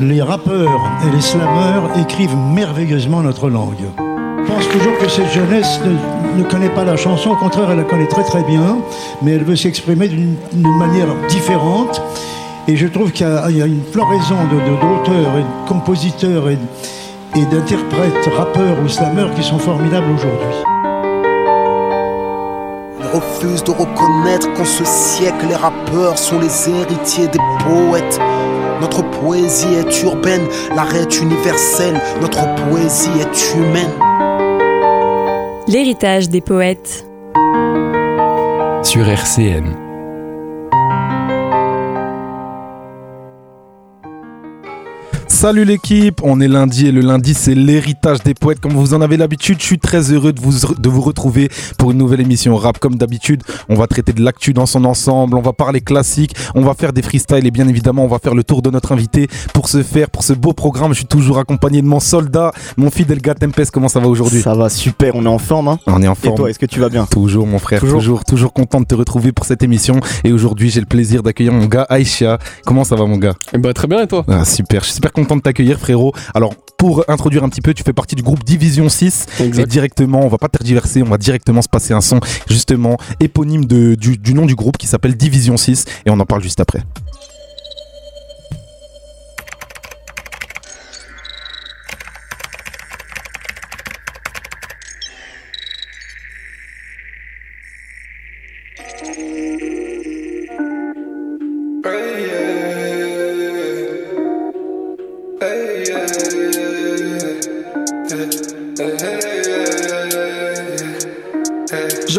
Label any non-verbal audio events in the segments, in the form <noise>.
Les rappeurs et les slameurs écrivent merveilleusement notre langue. Je pense toujours que cette jeunesse ne, connaît pas la chanson, au contraire, elle la connaît très très bien, mais elle veut s'exprimer d'une manière différente. Et je trouve qu'il y, a une floraison d'auteurs et de compositeurs et, et d'interprètes, rappeurs ou slameurs qui sont formidables aujourd'hui. Refuse de reconnaître qu'en ce siècle, les rappeurs sont les héritiers des poètes. Notre poésie est urbaine, l'arrêt est universel, notre poésie est humaine. L'héritage des poètes. Sur RCN. Salut l'équipe, on est lundi et le lundi c'est l'héritage des poètes comme vous en avez l'habitude. Je suis très heureux de vous, de vous retrouver pour une nouvelle émission rap comme d'habitude. On va traiter de l'actu dans son ensemble, on va parler classique, on va faire des freestyles et bien évidemment on va faire le tour de notre invité. Pour ce faire, pour ce beau programme, je suis toujours accompagné de mon soldat, mon fidèle gars Tempest. Comment ça va aujourd'hui? Ça va super, on est en forme. Hein? On est en forme. Et toi, est-ce que tu vas bien? Toujours mon frère, toujours. toujours, toujours content de te retrouver pour cette émission. Et aujourd'hui j'ai le plaisir d'accueillir mon gars Aisha. Comment ça va mon gars? Eh ben, Très bien et toi? Ah, Super, je suis super content de t'accueillir, frérot. Alors, pour introduire un petit peu, tu fais partie du groupe Division 6. Et directement, on va pas tergiverser, on va directement se passer un son, justement, éponyme du, du nom du groupe qui s'appelle Division 6. Et on en parle juste après.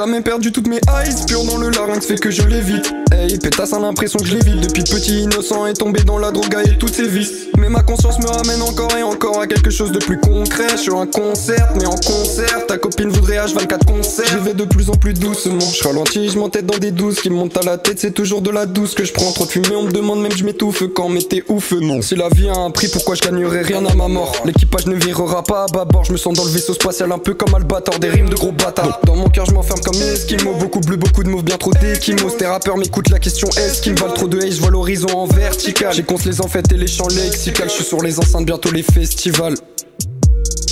Jamais perdu toutes mes eyes, pur dans le larynx fait que je l'évite. Pétasse a l'impression que je l'évite depuis petit innocent et tombé dans la drogue et toutes ses vices. Mais ma conscience me ramène encore et encore à quelque chose de plus concret. Sur un concert, mais en concert, ta copine voudrait H24 concert. Je vais de plus en plus doucement, je ralentis, je m'entête dans des douces qui montent à la tête, c'est toujours de la douce que je prends. Trop de fumée, on me demande même je m'étouffe quand mais t'es ouf, non. Si la vie a un prix, pourquoi je gagnerais rien à ma mort? L'équipage ne virera pas à bâbord, je me sens dans le vaisseau spatial un peu comme Albator, des rimes de gros bâtards. Dans mon cœur, je m'enferme comme Eskimo, beaucoup bleu, beaucoup de mots, bien trop d'équimos. Tes rappeurs m'écoutent la question est-ce qu'ils valent trop de haze, je vois l'horizon en vertical. J'ai compte les enfêtes et les champs lexicales, je suis sur les enceintes, bientôt les festivals.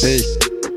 Hey.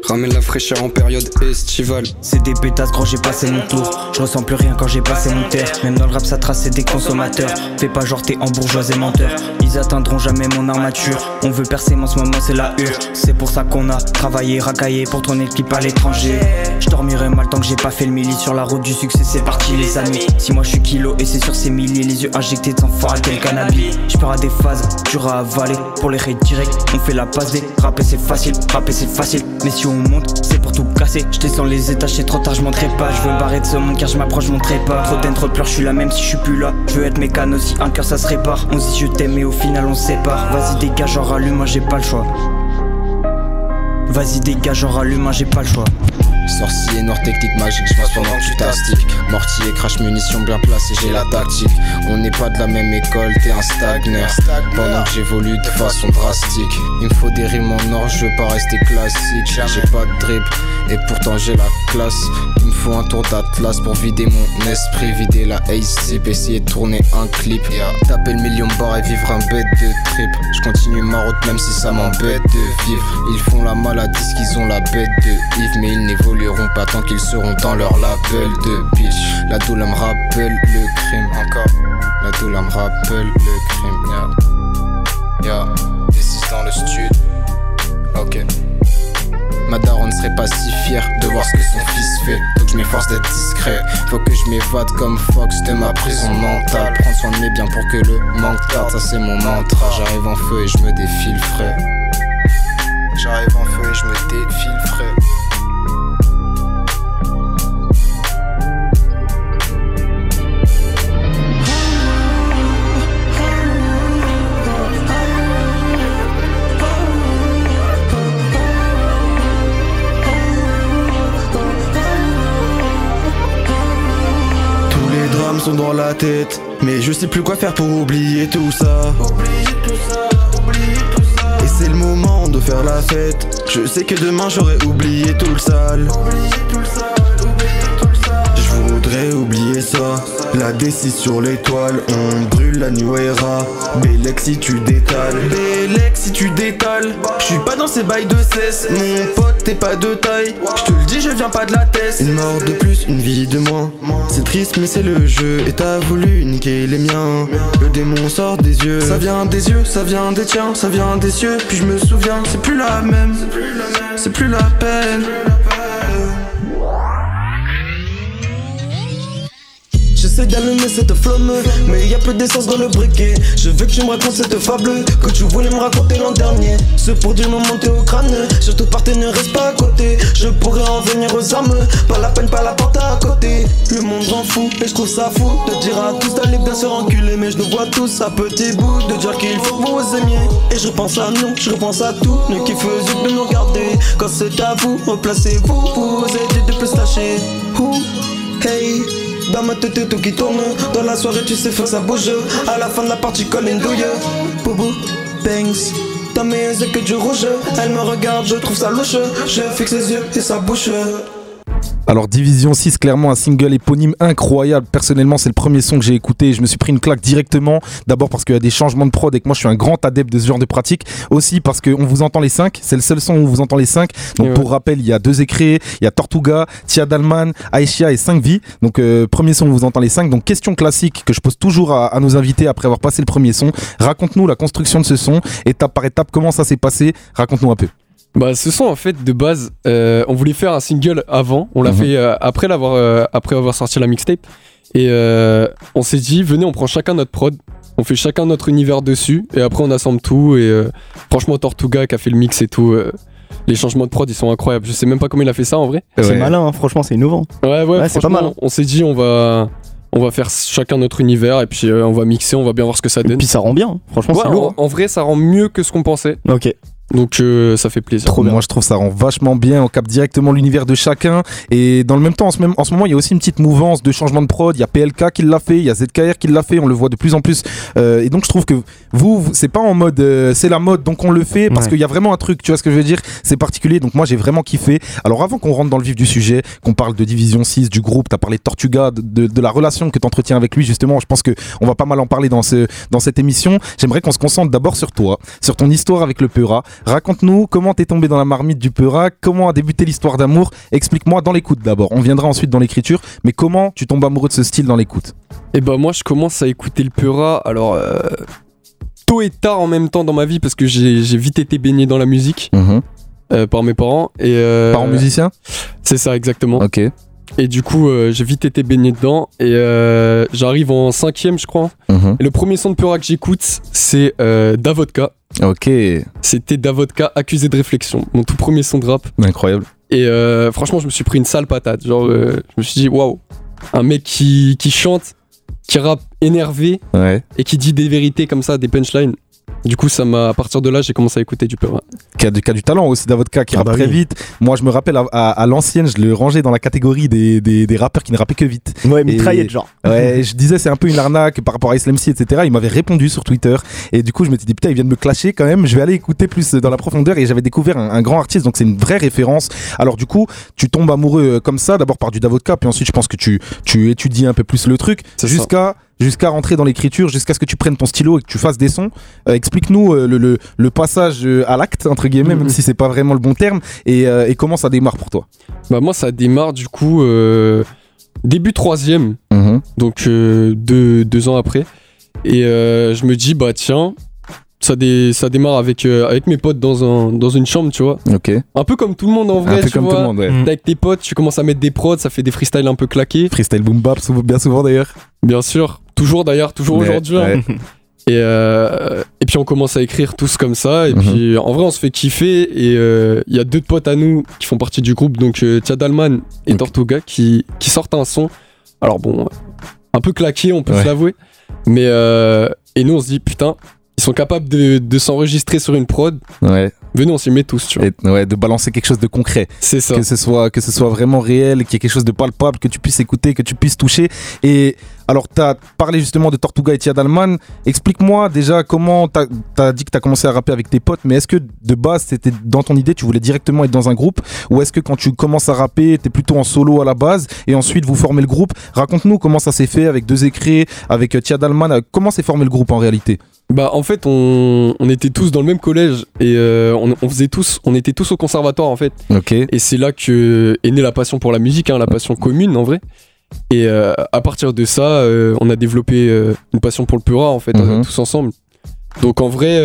Ramène la fraîcheur en période estivale. C'est des pétasses, gros, j'ai passé mon tour. Je ressens plus rien quand j'ai passé mon terre. Même dans le rap, ça trace, c'est des consommateurs. Fais pas genre t'es en bourgeois et menteur. Ils atteindront jamais mon armature. On veut percer, mais en ce moment, c'est la hure. C'est pour ça qu'on a travaillé, racaillé pour ton équipe à l'étranger. Je dormirai mal tant que j'ai pas fait le milli. Sur la route du succès, c'est parti, les amis. Si moi je suis kilo et c'est sur ces milliers, les yeux injectés de sang à quel cannabis. J'pars à des phases, dur à avaler. Pour les raids direct, on fait la passe Rapper c'est facile, rapper c'est facile. Mais si on c'est pour tout casser. Je descends les étages, c'est trop tard, je montrerai pas. Je veux barrer de ce monde car je m'approche, montrerai pas. Trop d'haine, trop de pleurs, je suis la même si je suis plus là. Je veux être mécano si un cœur ça se répare. On dit je t'aime et au final on se sépare. Vas-y dégage, genre rallume, moi j'ai pas le choix. Vas-y dégage, genre rallume, moi j'ai pas le choix. Sorcier noir technique magique, je passe pendant que tu t'astiques. Mortier, crash, munitions bien placées, j'ai la tactique. On n'est pas de la même école, t'es un stagneur Pendant que j'évolue de façon drastique. Il me faut des rimes en or, je veux pas rester classique. J'ai pas de drip, et pourtant j'ai la classe. Il me faut un tour d'atlas pour vider mon esprit Vider la ace essayer de tourner un clip. Taper le million bar et vivre un bête de trip. Je continue ma route même si ça m'embête de vivre. Ils font la maladie, qu'ils ont la bête de Yves Mais ils n'évoluent pas tant qu'ils seront dans leur label de bitch. La douleur me rappelle le crime encore. La douleur me rappelle le crime. Yeah, yeah. This dans le studio. Ok. Ma daronne serait pas si fière de voir ce que son fils fait. Donc je m'efforce d'être discret. Faut que je m'évade comme Fox de ma prison mentale. Prendre soin de mes biens pour que le manque tarde, ça c'est mon mantra. J'arrive en feu et je me défile frais. J'arrive en feu et je me défile frais. Dans la tête. Mais je sais plus quoi faire pour oublier tout ça. Et c'est le moment de faire la fête. Je sais que demain j'aurais oublié tout le sale. Voudrais oublier ça. La D6 sur l'étoile, on brûle la Nuera. Bélec si tu détales. Bélec si tu détales. J'suis pas dans ces bails de cesse. Mon pote, t'es pas de taille. J'te le dis, je viens pas de la tête. Une mort de plus, une vie de moins. C'est triste, mais c'est le jeu. Et t'as voulu niquer les miens. Le démon sort des yeux. Ça vient des yeux, ça vient des tiens, ça vient des cieux. Puis je me souviens, c'est plus la même. C'est plus la peine. J'essaie d'allumer cette flamme, mais y a peu d'essence dans le briquet. Je veux que tu me racontes cette fable que tu voulais me raconter l'an dernier. Ce dire me monter au crâne, surtout partenaire reste pas à côté. Je pourrais en venir aux armes, pas la peine, pas la porte à côté. Le monde rend fou, et je trouve ça fou de dire à tous d'aller bien se renculer. Mais je nous vois tous à petits bouts, de dire qu'il faut que vous aimiez. Et je repense à nous, je repense à tout, qui faisions de nous regarder. Quand c'est à vous, replacez-vous, vous aidez de plus lâcher. Ouh, hey. Dans ma tête tout qui tourne. Dans la soirée tu sais faire ça bouge. À la fin de la partie colle une douille. Boubou, bangs. Dans mes yeux que du rouge. Elle me regarde, je trouve ça louche. Je fixe les yeux et sa bouche Alors Division 6, clairement un single éponyme incroyable. Personnellement, c'est le premier son que j'ai écouté. Je me suis pris une claque directement. D'abord parce qu'il y a des changements de prod et que moi je suis un grand adepte de ce genre de pratique. Aussi parce qu'on vous entend les 5. C'est le seul son où on vous entend les 5. Donc pour rappel, il y a deux écrits. Il y a Tortuga, Tia Dalman, Aisha et 5 vies. Donc euh, premier son où on vous entend les 5. Donc question classique que je pose toujours à, à nos invités après avoir passé le premier son. Raconte-nous la construction de ce son, étape par étape, comment ça s'est passé? Raconte-nous un peu. Bah, ce son, en fait, de base, euh, on voulait faire un single avant. On l'a Mhm. fait euh, après, l'avoir, euh, après avoir sorti la mixtape. Et euh, on s'est dit, venez, on prend chacun notre prod. On fait chacun notre univers dessus. Et après, on assemble tout. Et euh, franchement, Tortuga qui a fait le mix et tout. euh, les changements de prod, ils sont incroyables. Je sais même pas comment il a fait ça en vrai. C'est Ouais. malin, hein, franchement, c'est innovant. Ouais, ouais, Ouais, c'est pas mal, hein. On s'est dit, on va, on va faire chacun notre univers. Et puis, euh, on va mixer, on va bien voir ce que ça Et donne. puis ça rend bien, hein. franchement, Ouais, c'est lourd. en, en vrai, ça rend mieux que ce qu'on pensait. Ok. Donc, euh, ça fait plaisir. Trop bien. Moi, je trouve ça rend vachement bien. On capte directement l'univers de chacun. Et dans le même temps, en ce, même, en ce moment, il y a aussi une petite mouvance de changement de prod. Il y a PLK qui l'a fait, il y a ZKR qui l'a fait. On le voit de plus en plus. Euh, et donc, je trouve que vous, vous- c'est pas en mode euh, c'est la mode, donc on le fait. Parce Ouais. qu'il y a vraiment un truc, tu vois ce que je veux dire? C'est particulier. Donc, moi, j'ai vraiment kiffé. Alors, avant qu'on rentre dans le vif du sujet, qu'on parle de Division 6, du groupe, t'as parlé de Tortuga, de, de- de la relation que t'entretiens avec lui, justement. Je pense que on va pas mal en parler dans, ce, dans cette émission. J'aimerais qu'on se concentre d'abord sur toi, sur ton histoire avec le Peura. Raconte-nous comment t'es tombé dans la marmite du Peura, comment a débuté l'histoire d'amour. Explique-moi dans l'écoute d'abord. On viendra ensuite dans l'écriture, mais comment tu tombes amoureux de ce style dans l'écoute Et bah moi je commence à écouter le Peura, alors euh, tôt et tard en même temps dans ma vie parce que j'ai vite été baigné dans la musique euh, par mes parents. Et, euh, Parents musiciens? C'est ça exactement. Ok. Et du coup euh, j'ai vite été baigné dedans et euh, j'arrive en cinquième je crois. Mhm. Et le premier son de Peura que j'écoute c'est euh, Davodka. Ok. C'était Davodka accusé de réflexion, mon tout premier son de rap. Incroyable. Et euh, franchement, je me suis pris une sale patate. Genre, euh, je me suis dit, waouh, un mec qui, qui chante, qui rappe énervé Ouais. et qui dit des vérités comme ça, des punchlines. Du coup, ça m'a, à partir de là, j'ai commencé à écouter du Peura. Qui a, du, qui a du talent aussi, Davodka, qui Ah rappe bah très oui. vite. Moi, je me rappelle à, à- à l'ancienne, je le rangeais dans la catégorie des, des, des rappeurs qui ne rappaient que vite. Ouais, Et- mitraillette, genre. Ouais, <laughs> je disais c'est un peu une arnaque par rapport à Islam C, etc. Il m'avait répondu sur Twitter et du coup je m'étais dit putain il vient de me clasher quand même. Je vais aller écouter plus dans la profondeur et j'avais découvert un, un grand artiste donc c'est une vraie référence. Alors du coup tu tombes amoureux euh, comme ça d'abord par du Davodka puis ensuite je pense que tu tu étudies un peu plus le truc C'est ça. jusqu'à jusqu'à rentrer dans l'écriture jusqu'à ce que tu prennes ton stylo et que tu fasses des sons. Euh, Explique-nous euh, le, le, le passage euh, à l'acte entre guillemets Mhm. même si c'est pas vraiment le bon terme et, euh, et comment ça démarre pour toi? Bah, moi, ça démarre du coup début troisième, donc euh, deux, deux ans après. Et je me dis, bah tiens, ça, dé- ça démarre avec, avec mes potes dans, un, dans une chambre, tu vois. Ok. Un peu comme tout le monde en vrai, un peu tu comme vois. tout le monde ouais. Mm. Avec tes potes, tu commences à mettre des prods, ça fait des freestyles un peu claqués. Freestyle boom bap bien souvent d'ailleurs. Bien sûr, toujours d'ailleurs, toujours aujourd'hui. hein. <laughs> Et, euh, et puis on commence à écrire tous comme ça. Et Mhm. puis en vrai, on se fait kiffer. Et euh, il y a deux potes à nous qui font partie du groupe, donc euh, Tia Dalman et Ok. Tortuga, qui, qui sortent un son. Alors bon, euh, un peu claqué, on peut Ouais. se l'avouer. Mais euh, et nous, on se dit putain, ils sont capables de, de s'enregistrer sur une prod. Ouais. Venez, on s'y met tous, tu vois. Et, ouais, de balancer quelque chose de concret. C'est ça. Que ce soit, que ce soit vraiment réel, qu'il y ait quelque chose de palpable, que tu puisses écouter, que tu puisses toucher. Et alors, tu as parlé justement de Tortuga et Tiadalman. Explique-moi déjà comment tu as, dit que tu as commencé à rapper avec tes potes, mais est-ce que de base, c'était dans ton idée, tu voulais directement être dans un groupe? Ou est-ce que quand tu commences à rapper, tu es plutôt en solo à la base et ensuite vous formez le groupe? Raconte-nous comment ça s'est fait avec deux écrits, avec euh, Tiadalman. Comment s'est formé le groupe en réalité? Bah en fait on, on était tous dans le même collège et euh, on, on faisait tous on était tous au conservatoire en fait Ok. et c'est là que est née la passion pour la musique hein, la passion commune en vrai et euh, à partir de ça euh, on a développé une passion pour le pura en fait Mhm. tous ensemble donc en vrai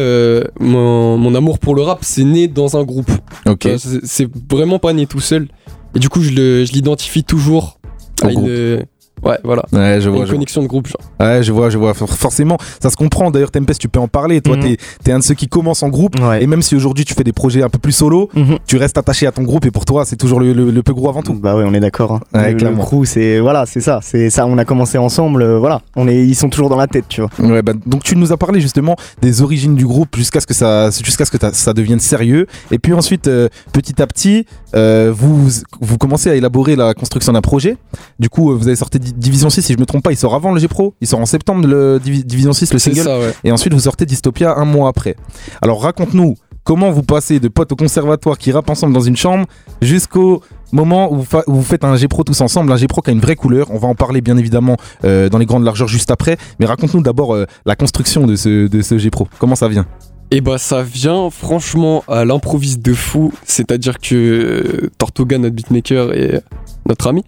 mon, mon amour pour le rap c'est né dans un groupe Ok. C'est- vraiment pas né tout seul et du coup je l'identifie toujours à une. Ouais voilà Ouais, je vois, une je vois. connexion de groupe genre. Ouais, je vois, je vois. For- Forcément, ça se comprend. D'ailleurs, Tempest, tu peux en parler. Toi, Mhm. t'es es un de ceux qui commencent en groupe. Ouais. Et même si aujourd'hui tu fais des projets un peu plus solo, Mhm. tu restes attaché à ton groupe. Et pour toi, c'est toujours le, le, le plus gros avant tout. Bah ouais, on est d'accord. hein. Ouais, le, crew, c'est voilà, c'est ça, c'est ça. On a commencé ensemble, euh, voilà. On est, ils sont toujours dans la tête, tu vois. Ouais, bah, donc tu nous as parlé justement des origines du groupe jusqu'à ce que ça, jusqu'à ce que ça devienne sérieux. Et puis ensuite, euh, petit à petit, euh, vous, vous commencez à élaborer la construction d'un projet. Du coup, vous avez sorti Division 6, si je me trompe pas, il sort avant le G-Pro. Il sort en septembre, le Divi- Division 6, le single. ça ouais Et ensuite, vous sortez Dystopia un mois après. Alors, raconte-nous comment vous passez de potes au conservatoire qui rappent ensemble dans une chambre jusqu'au moment où vous, où vous faites un G-Pro tous ensemble. Un G-Pro qui a une vraie couleur. On va en parler bien évidemment euh, dans les grandes largeurs juste après. Mais raconte-nous d'abord euh, la construction de ce, de ce G-Pro. Comment ça vient? Et bah ça vient franchement à l'improviste de fou, c'est-à-dire que euh, Tortuga, notre beatmaker et notre ami,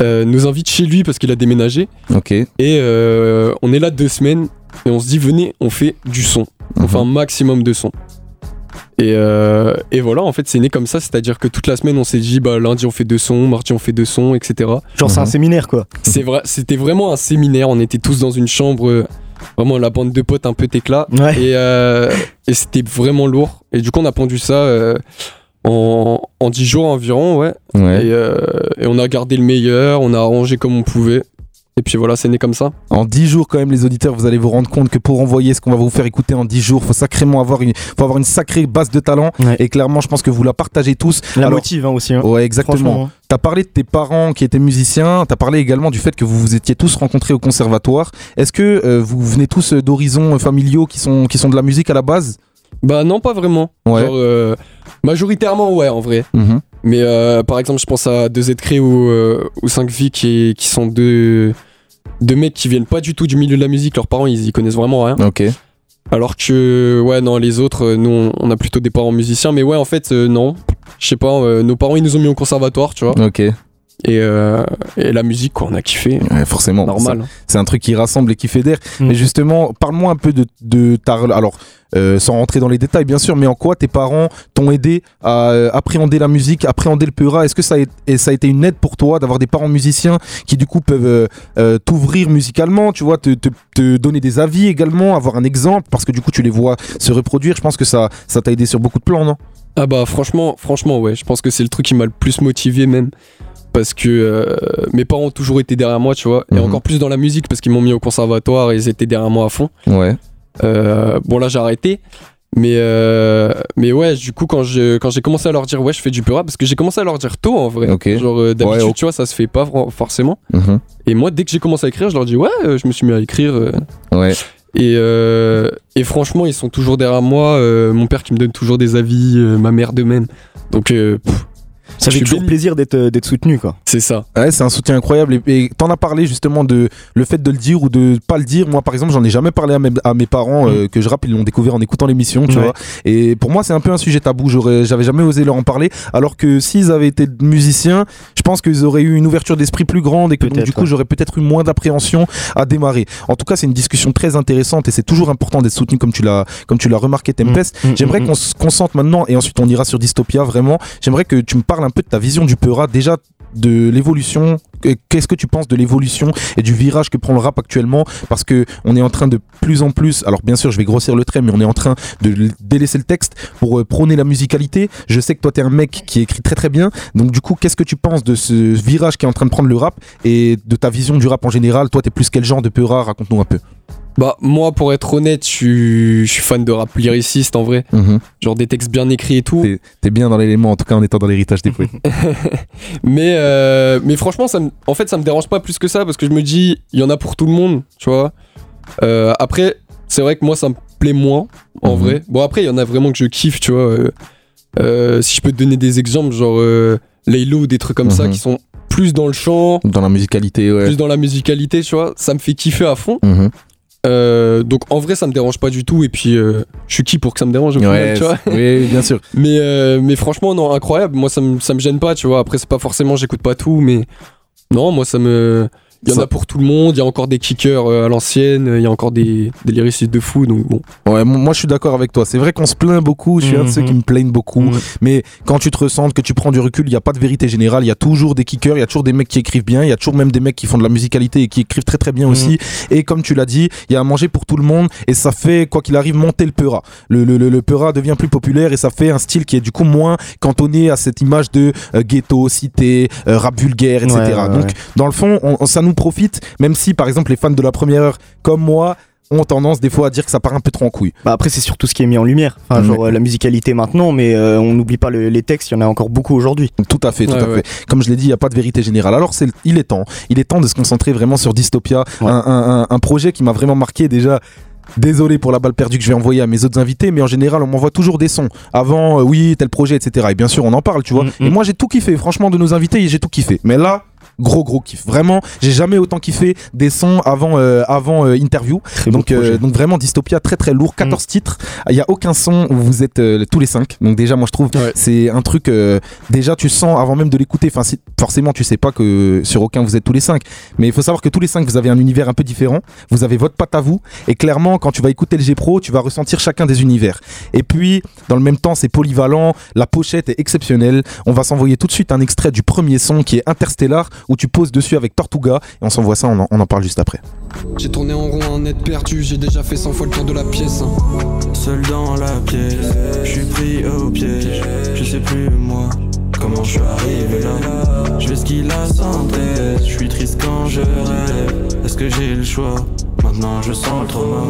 euh, nous invite chez lui parce qu'il a déménagé Ok. et euh, on est là deux semaines et on se dit venez, on fait du son, on fait un maximum de son. Et, euh, et voilà, en fait, c'est né comme ça, c'est-à-dire que toute la semaine, on s'est dit, bah, lundi, on fait deux sons, mardi, on fait deux sons, etc. Genre, c'est un Mhm. séminaire, quoi. C'est vrai, c'était vraiment un séminaire, on était tous dans une chambre, vraiment la bande de potes un peu éclat. Ouais. Et, euh, et c'était vraiment lourd. Et du coup, on a pondu ça euh, en, en 10 jours environ, ouais. Ouais. Et, euh, et on a gardé le meilleur, on a arrangé comme on pouvait. Et puis voilà, c'est né comme ça. En 10 jours, quand même, les auditeurs, vous allez vous rendre compte que pour envoyer ce qu'on va vous faire écouter en 10 jours, faut sacrément avoir une, faut avoir une sacrée base de talent. Ouais. Et clairement, je pense que vous la partagez tous. La Alors- motive hein, aussi. hein. Ouais, exactement. Hein. T'as parlé de tes parents qui étaient musiciens, t'as parlé également du fait que vous vous étiez tous rencontrés au conservatoire. Est-ce que euh, vous venez tous euh, d'horizons familiaux qui sont, qui sont de la musique à la base? Bah non, pas vraiment. Ouais. Genre, euh, majoritairement, ouais, en vrai. Mhm. Mais euh, par exemple, je pense à 2 Cré ou, euh, ou 5 Vie qui, qui sont deux, deux mecs qui viennent pas du tout du milieu de la musique. Leurs parents, ils y connaissent vraiment rien. Ok. Alors que, ouais, non, les autres, euh, nous, on- a plutôt des parents musiciens. Mais ouais, en fait, euh, non. Je sais pas, nos parents, ils nous ont mis au conservatoire, tu vois. Ok. Et, euh, et la musique, quoi, on a kiffé. Ouais, forcément. Normal. C'est un truc qui rassemble et qui fédère. Mm. Mais justement, parle-moi un peu de, de ta. Alors, euh, sans rentrer dans les détails, bien sûr, mais en quoi tes parents t'ont aidé à euh, appréhender la musique, appréhender le Peura Est-ce que ça a, et ça a été une aide pour toi d'avoir des parents musiciens qui, du coup, peuvent euh, euh, t'ouvrir musicalement, tu vois, te, te- te donner des avis également, avoir un exemple, parce que du coup, tu les vois se reproduire. Je pense que ça ça t'a aidé sur beaucoup de plans, non? Ah bah franchement, franchement ouais, je pense que c'est le truc qui m'a le plus motivé même. Parce que euh, mes parents ont toujours été derrière moi, tu vois. Et Mhm. encore plus dans la musique parce qu'ils m'ont mis au conservatoire et ils étaient derrière moi à fond. Ouais. Euh, bon là j'ai arrêté. Mais, euh, mais ouais, du coup quand je- quand j'ai commencé à leur dire ouais je fais du pura, parce que j'ai commencé à leur dire tôt en vrai. Ok. Genre d'habitude Ouais, ok. tu vois ça se fait pas forcément. Mhm. Et moi dès que j'ai commencé à écrire je leur dis ouais je me suis mis à écrire. Ouais. Et, et franchement, ils sont toujours derrière moi. mon père qui me donne toujours des avis, ma mère de même. Donc, pff, Ça fait toujours plaisir d'être euh, d'être soutenu, quoi. c'est ça. Ouais, c'est un soutien incroyable. Et et t'en as parlé justement de le fait de le dire ou de pas le dire. Moi, par exemple, j'en ai jamais parlé à mes, à mes parents euh, que je rappe. Ils l'ont découvert en écoutant l'émission, tu Ouais. vois. Et pour moi, c'est un peu un sujet tabou. J'aurais, j'avais jamais osé leur en parler. Alors que s'ils avaient été musiciens, je pense qu'ils auraient eu une ouverture d'esprit plus grande et que donc, du coup, ouais. j'aurais peut-être eu moins d'appréhension à démarrer. En tout cas, c'est une discussion très intéressante et c'est toujours important d'être soutenu comme tu l'as, comme tu l'as remarqué, Tempest. Mm, mm, J'aimerais mm, qu'on se concentre maintenant et ensuite on ira sur Dystopia vraiment. J'aimerais que tu me parles un peu de ta vision du Peura, déjà de l'évolution. Que- Qu'est-ce que tu penses de l'évolution et du virage que prend le rap actuellement? Parce que on est en train de plus en plus, alors bien sûr je vais grossir le trait, mais on est en train de délaisser le texte pour euh, prôner la musicalité. Je sais que toi t'es un mec qui écrit très très bien, donc du coup qu'est-ce que tu penses de ce virage qui est en train de prendre le rap et de ta vision du rap en général? Toi t'es plus quel genre de Peura Raconte-nous un peu. Bah, moi, pour être honnête, je suis- fan de rap lyriciste en vrai. Mhm. Genre des textes bien écrits et tout. T'es- bien dans l'élément, en tout cas en étant dans l'héritage des poètes. <laughs> Mais, euh, mais franchement, ça me- en fait, ça me dérange pas plus que ça parce que je me dis, il y en a pour tout le monde, tu vois. Euh, après, c'est vrai que moi, ça me plaît moins, en Mhm. vrai. Bon, après, il y en a vraiment que je kiffe, tu vois. Euh, si je peux te donner des exemples, genre Laylo ou des trucs comme ça Mhm. qui sont plus dans le chant, dans la musicalité, ouais. plus dans la musicalité, tu vois, ça me fait kiffer à fond. Euh, donc en vrai, ça me dérange pas du tout. Et puis, euh, je suis qui pour que ça me dérange au final, Ouais, tu vois. oui, bien sûr. <laughs> Mais, euh, mais franchement, non, incroyable. Moi, ça me, ça me gêne pas, tu vois. Après, c'est pas forcément, j'écoute pas tout, mais non, moi, ça me. Il y en Ça- a pour tout le monde. Il y a encore des kickers euh, à l'ancienne. Il y a encore des, des lyricistes de fou. Donc bon. Ouais, mo- moi je suis d'accord avec toi. C'est vrai qu'on se plaint beaucoup. Je suis un de ceux Mhm. qui me plaignent beaucoup. Mhm. Mais quand tu te ressens, que tu prends du recul, il n'y a pas de vérité générale. Il y a toujours des kickers, il y a toujours des mecs qui écrivent bien. Il y a toujours même des mecs qui font de la musicalité et qui écrivent très très bien Mhm. aussi. Et comme tu l'as dit, il y a à manger pour tout le monde. Et ça fait, quoi qu'il arrive, monter le peura. Le, le, le, le peura devient plus populaire et ça fait un style qui est du coup moins cantonné à cette image de euh, ghetto, cité, euh, rap vulgaire, etc. Ouais, ouais, Donc dans le fond, on- on- ça nous profite, même si par exemple les fans de la première heure, comme moi, ont tendance des fois à dire que ça part un peu trop en couille. Bah après, c'est surtout ce qui est mis en lumière. Enfin, Ouais. genre euh, la musicalité maintenant, mais euh, on n'oublie pas le- les textes, il y en a encore beaucoup aujourd'hui. Tout à fait, tout Ouais, à ouais. fait. Comme je l'ai dit, il n'y a pas de vérité générale. Alors c'est, il est temps, il est temps de se concentrer vraiment sur Dystopia, Ouais. un, un- un- un projet qui m'a vraiment marqué déjà. Désolé pour la balle perdue que je vais envoyer à mes autres invités, mais en général, on m'envoie toujours des sons. Avant, euh, oui, tel projet, etc. Et bien sûr, on en parle, tu vois. Mm, Et mm. moi, j'ai tout kiffé. Franchement, de nos invités, j'ai tout kiffé. Mais là, gros, gros kiff. Vraiment, j'ai jamais autant kiffé des sons avant, euh, avant euh, interview. Très Donc, euh, donc vraiment Dystopia très très lourd, 14 titres. Il y a aucun son où vous êtes euh, tous les cinq. Donc déjà moi je trouve Ouais. c'est un truc euh, déjà tu sens avant même de l'écouter. Enfin si- forcément tu sais pas que sur aucun vous êtes tous les cinq, mais il faut savoir que tous les cinq vous avez un univers un peu différent. Vous avez votre patte à vous et clairement quand tu vas écouter le G Pro tu vas ressentir chacun des univers. Et puis dans le même temps c'est polyvalent, la pochette est exceptionnelle. On va s'envoyer tout de suite un extrait du premier son qui est Interstellar où tu poses dessus avec Tortuga et on s'envoie ça, on en, on en parle juste après. J'ai tourné en rond un net perdu, j'ai déjà fait 100 fois le tour de la pièce. hein. Seul dans la pièce, je suis pris au piège. Je sais plus moi comment je suis arrivé là. Je fais ce qu'il a sans tête, je suis triste quand je rêve. Est-ce que j'ai le choix? Maintenant je sens le trauma.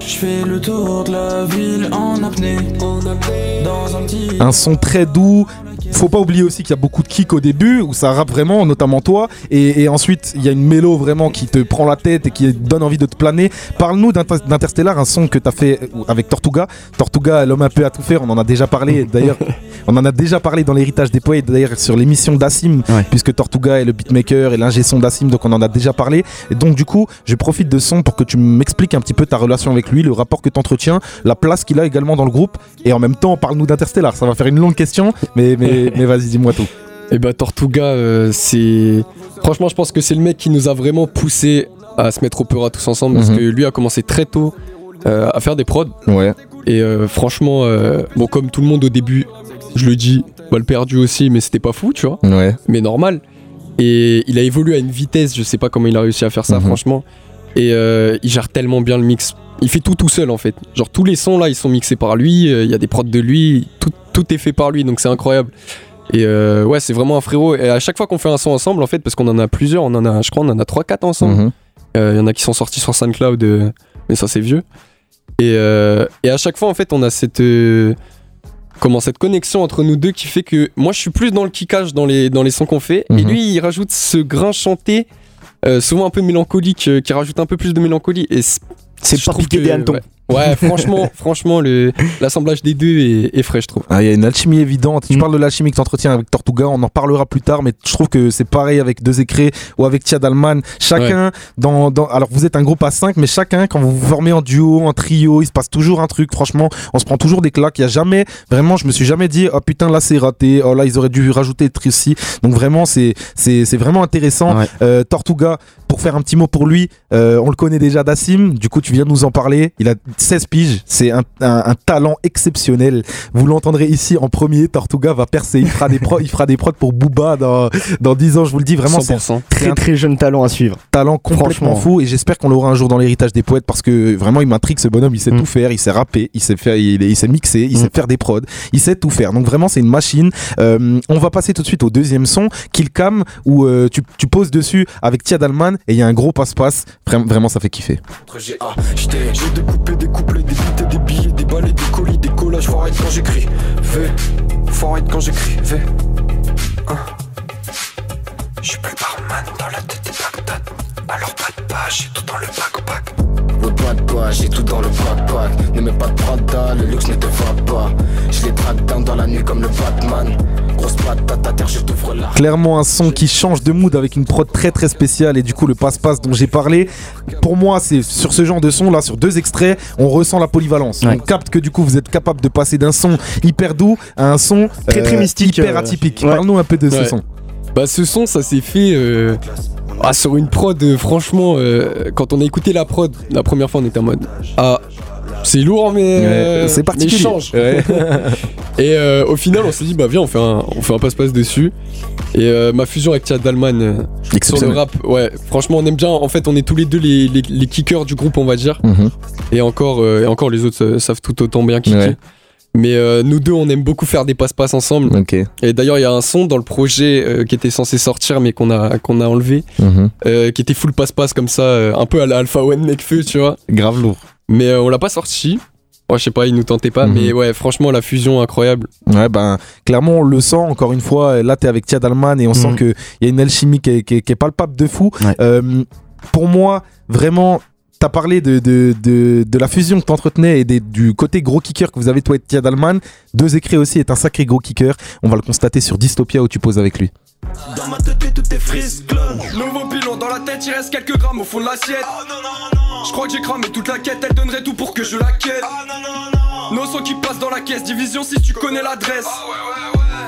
Je fais le tour de la ville en apnée. Dans un petit. un son très doux. Faut pas oublier aussi qu'il y a beaucoup de kick au début où ça rappe vraiment, notamment toi. Et, et ensuite, il y a une mélo vraiment qui te prend la tête et qui donne envie de te planer. Parle-nous d'Inter- d'Interstellar, un son que tu as fait euh, avec Tortuga. Tortuga, l'homme un peu à tout faire, on en a déjà parlé. <laughs> D'ailleurs, on en a déjà parlé dans l'héritage des poètes, d'ailleurs sur l'émission d'Assim, Ouais. puisque Tortuga est le beatmaker et l'ingé son d'Assim, donc on en a déjà parlé. Et donc, du coup, je profite de son pour que tu m'expliques un petit peu ta relation avec lui, le rapport que tu entretiens, la place qu'il a également dans le groupe. Et en même temps, parle-nous d'Interstellar. Ça va faire une longue question, mais, mais, mais vas-y, dis-moi tout. Et bah, Tortuga, euh, c'est. Franchement, je pense que c'est le mec qui nous a vraiment poussé à se mettre au Peura tous ensemble parce Mhm. que lui a commencé très tôt euh, à faire des prods. Ouais. Et euh, franchement, bon, comme tout le monde au début, je le dis, le perdu aussi, mais c'était pas fou, tu vois. Ouais. mais normal. Et il a évolué à une vitesse, je sais pas comment il a réussi à faire ça, Mhm. franchement. Et il gère tellement bien le mix. Il fait tout tout seul en fait. Genre tous les sons là, ils sont mixés par lui. Il y a des prods de lui. Tout, tout est fait par lui, donc c'est incroyable. Et euh, ouais, c'est vraiment un frérot. Et à chaque fois qu'on fait un son ensemble, en fait, parce qu'on en a plusieurs, on en a, je crois, on en a 3-4 ensemble. Mhm. Euh, Il y en a qui sont sortis sur SoundCloud, euh, mais ça c'est vieux. Et, et à chaque fois, en fait, on a cette, comment, cette connexion entre nous deux qui fait que moi je suis plus dans le kickage dans les, dans les sons qu'on fait, et Mhm. lui il rajoute ce grain chanté, souvent un peu mélancolique, qui rajoute un peu plus de mélancolie. Et C'est pas piqué que- des hannetons. Ouais, Ouais, franchement, <laughs> franchement le- l'assemblage des deux est, est frais, je trouve. Ah, Il y a une alchimie évidente. Tu Mm. parles de l'alchimie que tu entretiens avec Tortuga, on en parlera plus tard, mais je trouve que c'est pareil avec Deux Écrés ou avec Tiad Alman. Chacun, dans, dans- alors vous êtes un groupe à 5, mais chacun, quand vous vous formez en duo, en trio, il se passe toujours un truc. Franchement, on se prend toujours des claques. Il y a jamais, vraiment, je me suis jamais dit, oh putain, là c'est raté, oh là ils auraient dû rajouter le ici. Donc vraiment, c'est c'est c'est vraiment intéressant. Ouais. Euh, Tortuga, pour faire un petit mot pour lui, euh, on le connaît déjà d'Assim, du coup tu viens de nous en parler. Il a 16 piges, c'est un, un- un talent exceptionnel. Vous l'entendrez ici en premier, Tortuga va percer, il fera des, pro, il fera des prods pour Booba dans, dans 10 ans, je vous le dis, vraiment c'est un 100%. c'est un Très très jeune talent à suivre. talent complètement fou et j'espère qu'on l'aura un jour dans l'héritage des poètes parce que vraiment il m'intrigue ce bonhomme, il sait Mm. tout faire, il sait rapper, il sait faire, il, il sait mixer, il Mm. sait faire des prods, il sait tout faire. Donc vraiment c'est une machine. Euh, on va passer tout de suite au deuxième son, Kill Cam, où euh, tu, tu poses dessus avec Tiad Alman et il y a un gros passe-passe. Vra- Vraiment, ça fait kiffer. J'ai découpé des couplets, des et des billets, des balais, des colis, des collages. Faut arrêter quand j'écris. V. Faut arrêter quand j'écris. Hein. Je suis plus barman dans la tête des Bagdad. Alors pas de page, j'ai tout dans le backpack. Le pas de quoi, j'ai tout dans le backpack. Ne mets pas de Prada, le luxe ne te va pas. Je les traque down dans la nuit comme le Batman. Grosse patate à terre, je t'ouvre là. Clairement un son qui change de mood avec une prod très très spéciale et du coup le passe-passe dont j'ai parlé, pour moi c'est sur ce genre de son là, sur deux extraits, on ressent la polyvalence. Ouais. On capte que du coup vous êtes capable de passer d'un son hyper doux à un son Très, très mystique, hyper euh, atypique. ouais. Parle-nous un peu de ce son. Bah ce son ça s'est fait euh, ah, sur une prod euh, franchement euh, quand on a écouté la prod la première fois on était en mode ah c'est lourd mais, euh, c'est mais particulier. change. Ouais. <laughs> Et euh, au final on s'est dit bah viens on fait un, on fait un passe-passe dessus et euh, ma fusion avec Chad Dalman sur le rap ouais franchement on aime bien en fait on est tous les deux les, les, les kickers du groupe on va dire Mhm. et encore et encore les autres savent tout autant bien kicker Ouais. mais euh, nous deux on aime beaucoup faire des passe-passe ensemble et d'ailleurs, il y a un son dans le projet euh, qui était censé sortir, mais qu'on a, qu'on a enlevé, Mhm. euh, qui était full passe-passe comme ça, un peu à la Alpha One Nekfeu, tu vois. Grave lourd. Mais euh, on l'a pas sorti. Ouais, je sais pas, il nous tentait pas, Mhm. mais ouais, franchement, la fusion incroyable. Ouais, ben, clairement, on le sent, encore une fois. Là, t'es avec Thiad Alman et on sent Mhm. qu'il y a une alchimie qui est, qui est- qui est palpable de fou. Ouais. Euh, pour moi, vraiment, t'as parlé de, de, de, de la fusion que t'entretenais et des- du côté gros kicker que vous avez, toi et Thiad Alman. Deux écrits aussi est un sacré gros kicker. On va le constater sur Dystopia où tu poses avec lui. Dans ma tête, tout est frisque. Nouveau pilon dans la tête, il reste quelques grammes au fond de l'assiette. Je crois que j'ai cramé toute la quête, elle donnerait tout pour que je la quête. Nos sons qui passent dans la caisse, division si tu connais l'adresse.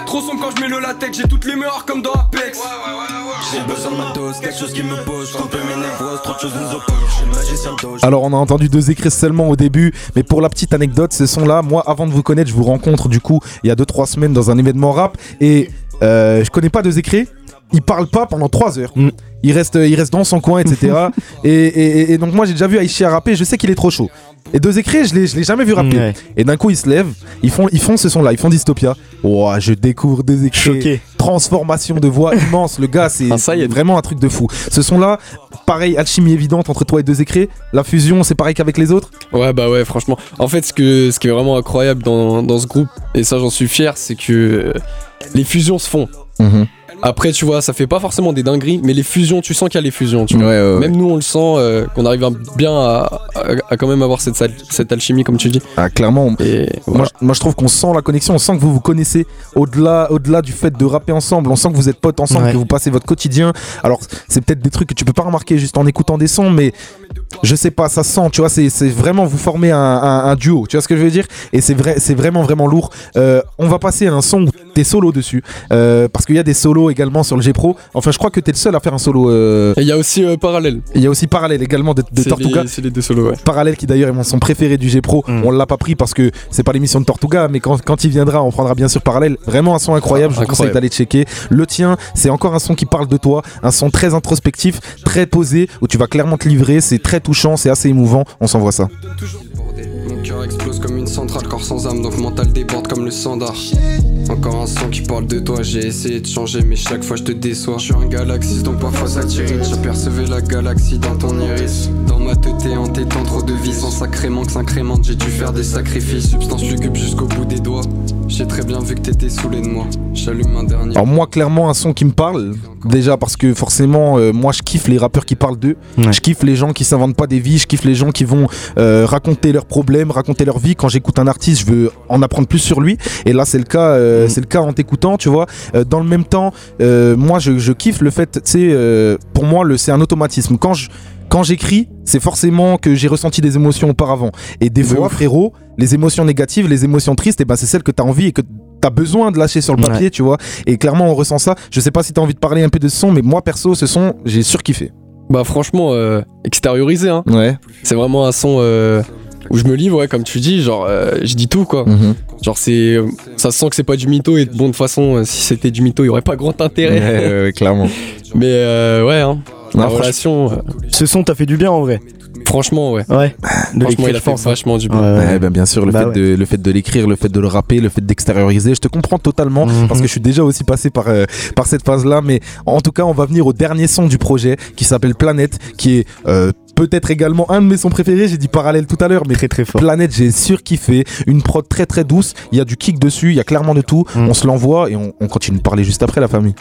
Trop sombre quand je mets le latex, j'ai toutes les meilleures comme dans Apex. J'ai besoin de matos, quelque chose qui me pose. Mes névroses, trop de choses nous opposent. Je suis le magicien de Doge. Alors on a entendu deux écrits seulement au début, mais pour la petite anecdote, ce son-là, moi avant de vous connaître, je vous rencontre du coup il y a 2-3 semaines dans un événement rap et euh, je connais pas deux écrits. Il parle pas pendant 3 heures. Mm. Il, reste, il reste dans son coin, etc. <laughs> et, et- et donc moi j'ai déjà vu Aïchi rapper, je sais qu'il est trop chaud. Et deux écrits, je l'ai, je l'ai jamais vu rapper. Ouais. Et d'un coup ils se lèvent, ils font, ils font ce son-là, ils font Dystopia. Ouah, je découvre deux écrits Choqué. transformation de voix immense. Le gars, c'est Ah, ça y est. vraiment un truc de fou. Ce son-là, pareil, alchimie évidente entre toi et deux écrits. La fusion, c'est pareil qu'avec les autres. Ouais, bah ouais, franchement. En fait, ce, que, ce qui est vraiment incroyable dans, dans ce groupe, et ça j'en suis fier, c'est que euh, les fusions se font. Après, tu vois, ça fait pas forcément des dingueries, mais les fusions, tu sens qu'il y a les fusions, tu vois. Ouais, ouais, ouais. Même nous, on le sent, euh, qu'on arrive à bien à, à- à quand même avoir cette, alchimie, comme tu dis. Ah, clairement. Et Moi, je- moi, je trouve qu'on sent la connexion, on sent que vous vous connaissez au-delà, au-delà du fait de rapper ensemble. On sent que vous êtes potes ensemble, Ouais. que vous passez votre quotidien. Alors, c'est peut-être des trucs que tu peux pas remarquer juste en écoutant des sons, mais je sais pas, ça se sent. Tu vois, c'est, vraiment vous formez un, un- un duo. Tu vois ce que je veux dire? Et c'est vrai, c'est vraiment vraiment lourd. Euh, on va passer à un son où t'es solo dessus, Euh, parce qu'il y a des solos également sur le G Pro. Enfin, je crois que t'es le seul à faire un solo. euh, Et il y a aussi Parallèle. Il y a aussi parallèle également de, Tortuga. C'est les deux solos, ouais. Parallèle qui d'ailleurs est mon son préféré du G Pro. Mm. On l'a pas pris parce que c'est pas l'émission de Tortuga, mais quand, quand il viendra, on prendra bien sûr Parallèle. Vraiment un son incroyable, je vous conseille d'aller checker. Le tien, c'est encore un son qui parle de toi, un son très introspectif, très posé, où tu vas clairement te livrer, c'est très touchant, c'est assez émouvant, on s'envoie ça. Mon cœur explose comme une centrale, corps sans âme, donc mental déborde comme le sandar. Encore un son qui parle de toi, j'ai essayé de changer, mais chaque fois je te déçois. Je suis un galaxie, donc parfois ça t'irrite. J'apercevais la galaxie dans ton iris. Dans ma tête en tétant trop de vie, sans sacrément que s'incrémente, j'ai dû faire des sacrifices. Substance lugubre jusqu'au bout des doigts. J'ai très bien vu que t'étais saoulé de moi. J'allume un dernier. Alors moi clairement un son qui me parle, déjà parce que forcément euh, moi je kiffe les rappeurs qui parlent d'eux, Ouais. je kiffe les gens qui s'inventent pas des vies, je kiffe les gens qui vont euh, raconter leurs problèmes, raconter leur vie. Quand j'écoute un artiste, je veux en apprendre plus sur lui. Et là c'est le cas, euh, Mm. c'est le cas en t'écoutant, tu vois. Dans le même temps, moi je, je kiffe le fait, tu sais, pour moi c'est un automatisme. Quand je quand j'écris, c'est forcément que j'ai ressenti des émotions auparavant. Et des De fois, frérot, les émotions négatives, les émotions tristes, et ben c'est celles que tu as envie et que tu as besoin de lâcher sur le papier, tu vois. Et clairement, on ressent ça. Je sais pas si tu as envie de parler un peu de ce son, mais moi, perso, ce son, j'ai surkiffé. Bah, franchement, euh, extériorisé, hein. Ouais. C'est vraiment un son euh, où je me livre, ouais, comme tu dis, genre, euh, je dis tout, quoi. Mhm. Genre, c'est. ça se sent que c'est pas du mytho, et bon, de toute façon, si c'était du mytho, il y aurait pas grand intérêt. Ouais, clairement. <laughs> Mais euh, ouais, hein. La relation. Ce son t'a fait du bien en vrai. Franchement, ouais. Ouais. De Franchement, l'écrire, il a fait pense. hein. vachement du bien. Ouais, ouais. Ouais, ben, bien sûr, le, Bah fait ouais. de, le fait de l'écrire, le fait de le rapper, le fait d'extérioriser, je te comprends totalement Mhm. parce que je suis déjà aussi passé par, euh, par cette phase-là. Mais en tout cas, on va venir au dernier son du projet qui s'appelle Planète, qui est euh, peut-être également un de mes sons préférés. J'ai dit parallèle tout à l'heure, mais Très très fort. Planète, j'ai surkiffé. Une prod très très douce. Il y a du kick dessus, il y a clairement de tout. Mhm. On se l'envoie et on, on continue de parler juste après la famille.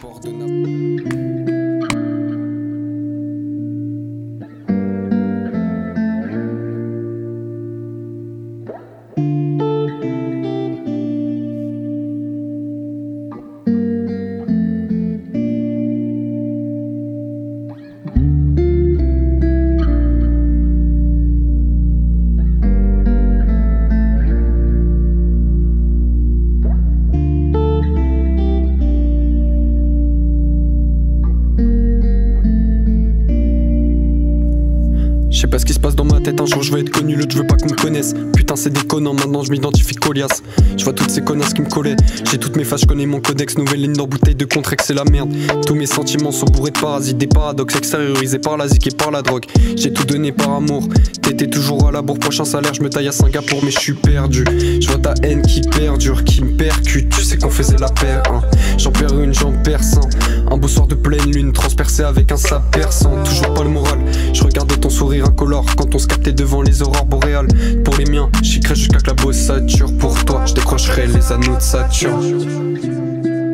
Sais pas ce qui se passe dans ma tête, un jour je veux être connu, l'autre je veux pas qu'on me connaisse. Putain, c'est déconnant, maintenant je m'identifie Colias. Je vois toutes ces connasses qui me collaient. J'ai toutes mes faces, je connais mon codex, nouvelle ligne dans bouteille de Contrex, c'est la merde. Tous mes sentiments sont bourrés de parasites, des paradoxes extériorisés par la zik et par la drogue. J'ai tout donné par amour. T'étais toujours à la bourre, prochain salaire, je me taille à Singapour, mais je suis perdu. Je vois ta haine qui perdure, qui me percute. Tu sais qu'on faisait la paire, hein. J'en perds une, j'en perds cent. Un beau soir de pleine lune, transpercé avec un sap perçant. Toujours pas le moral. Je regardais ton sourire quand on se captait devant les aurores boréales. Pour les miens, j'y jusqu'à que la bossature. Pour toi, je décrocherai les anneaux de Saturne.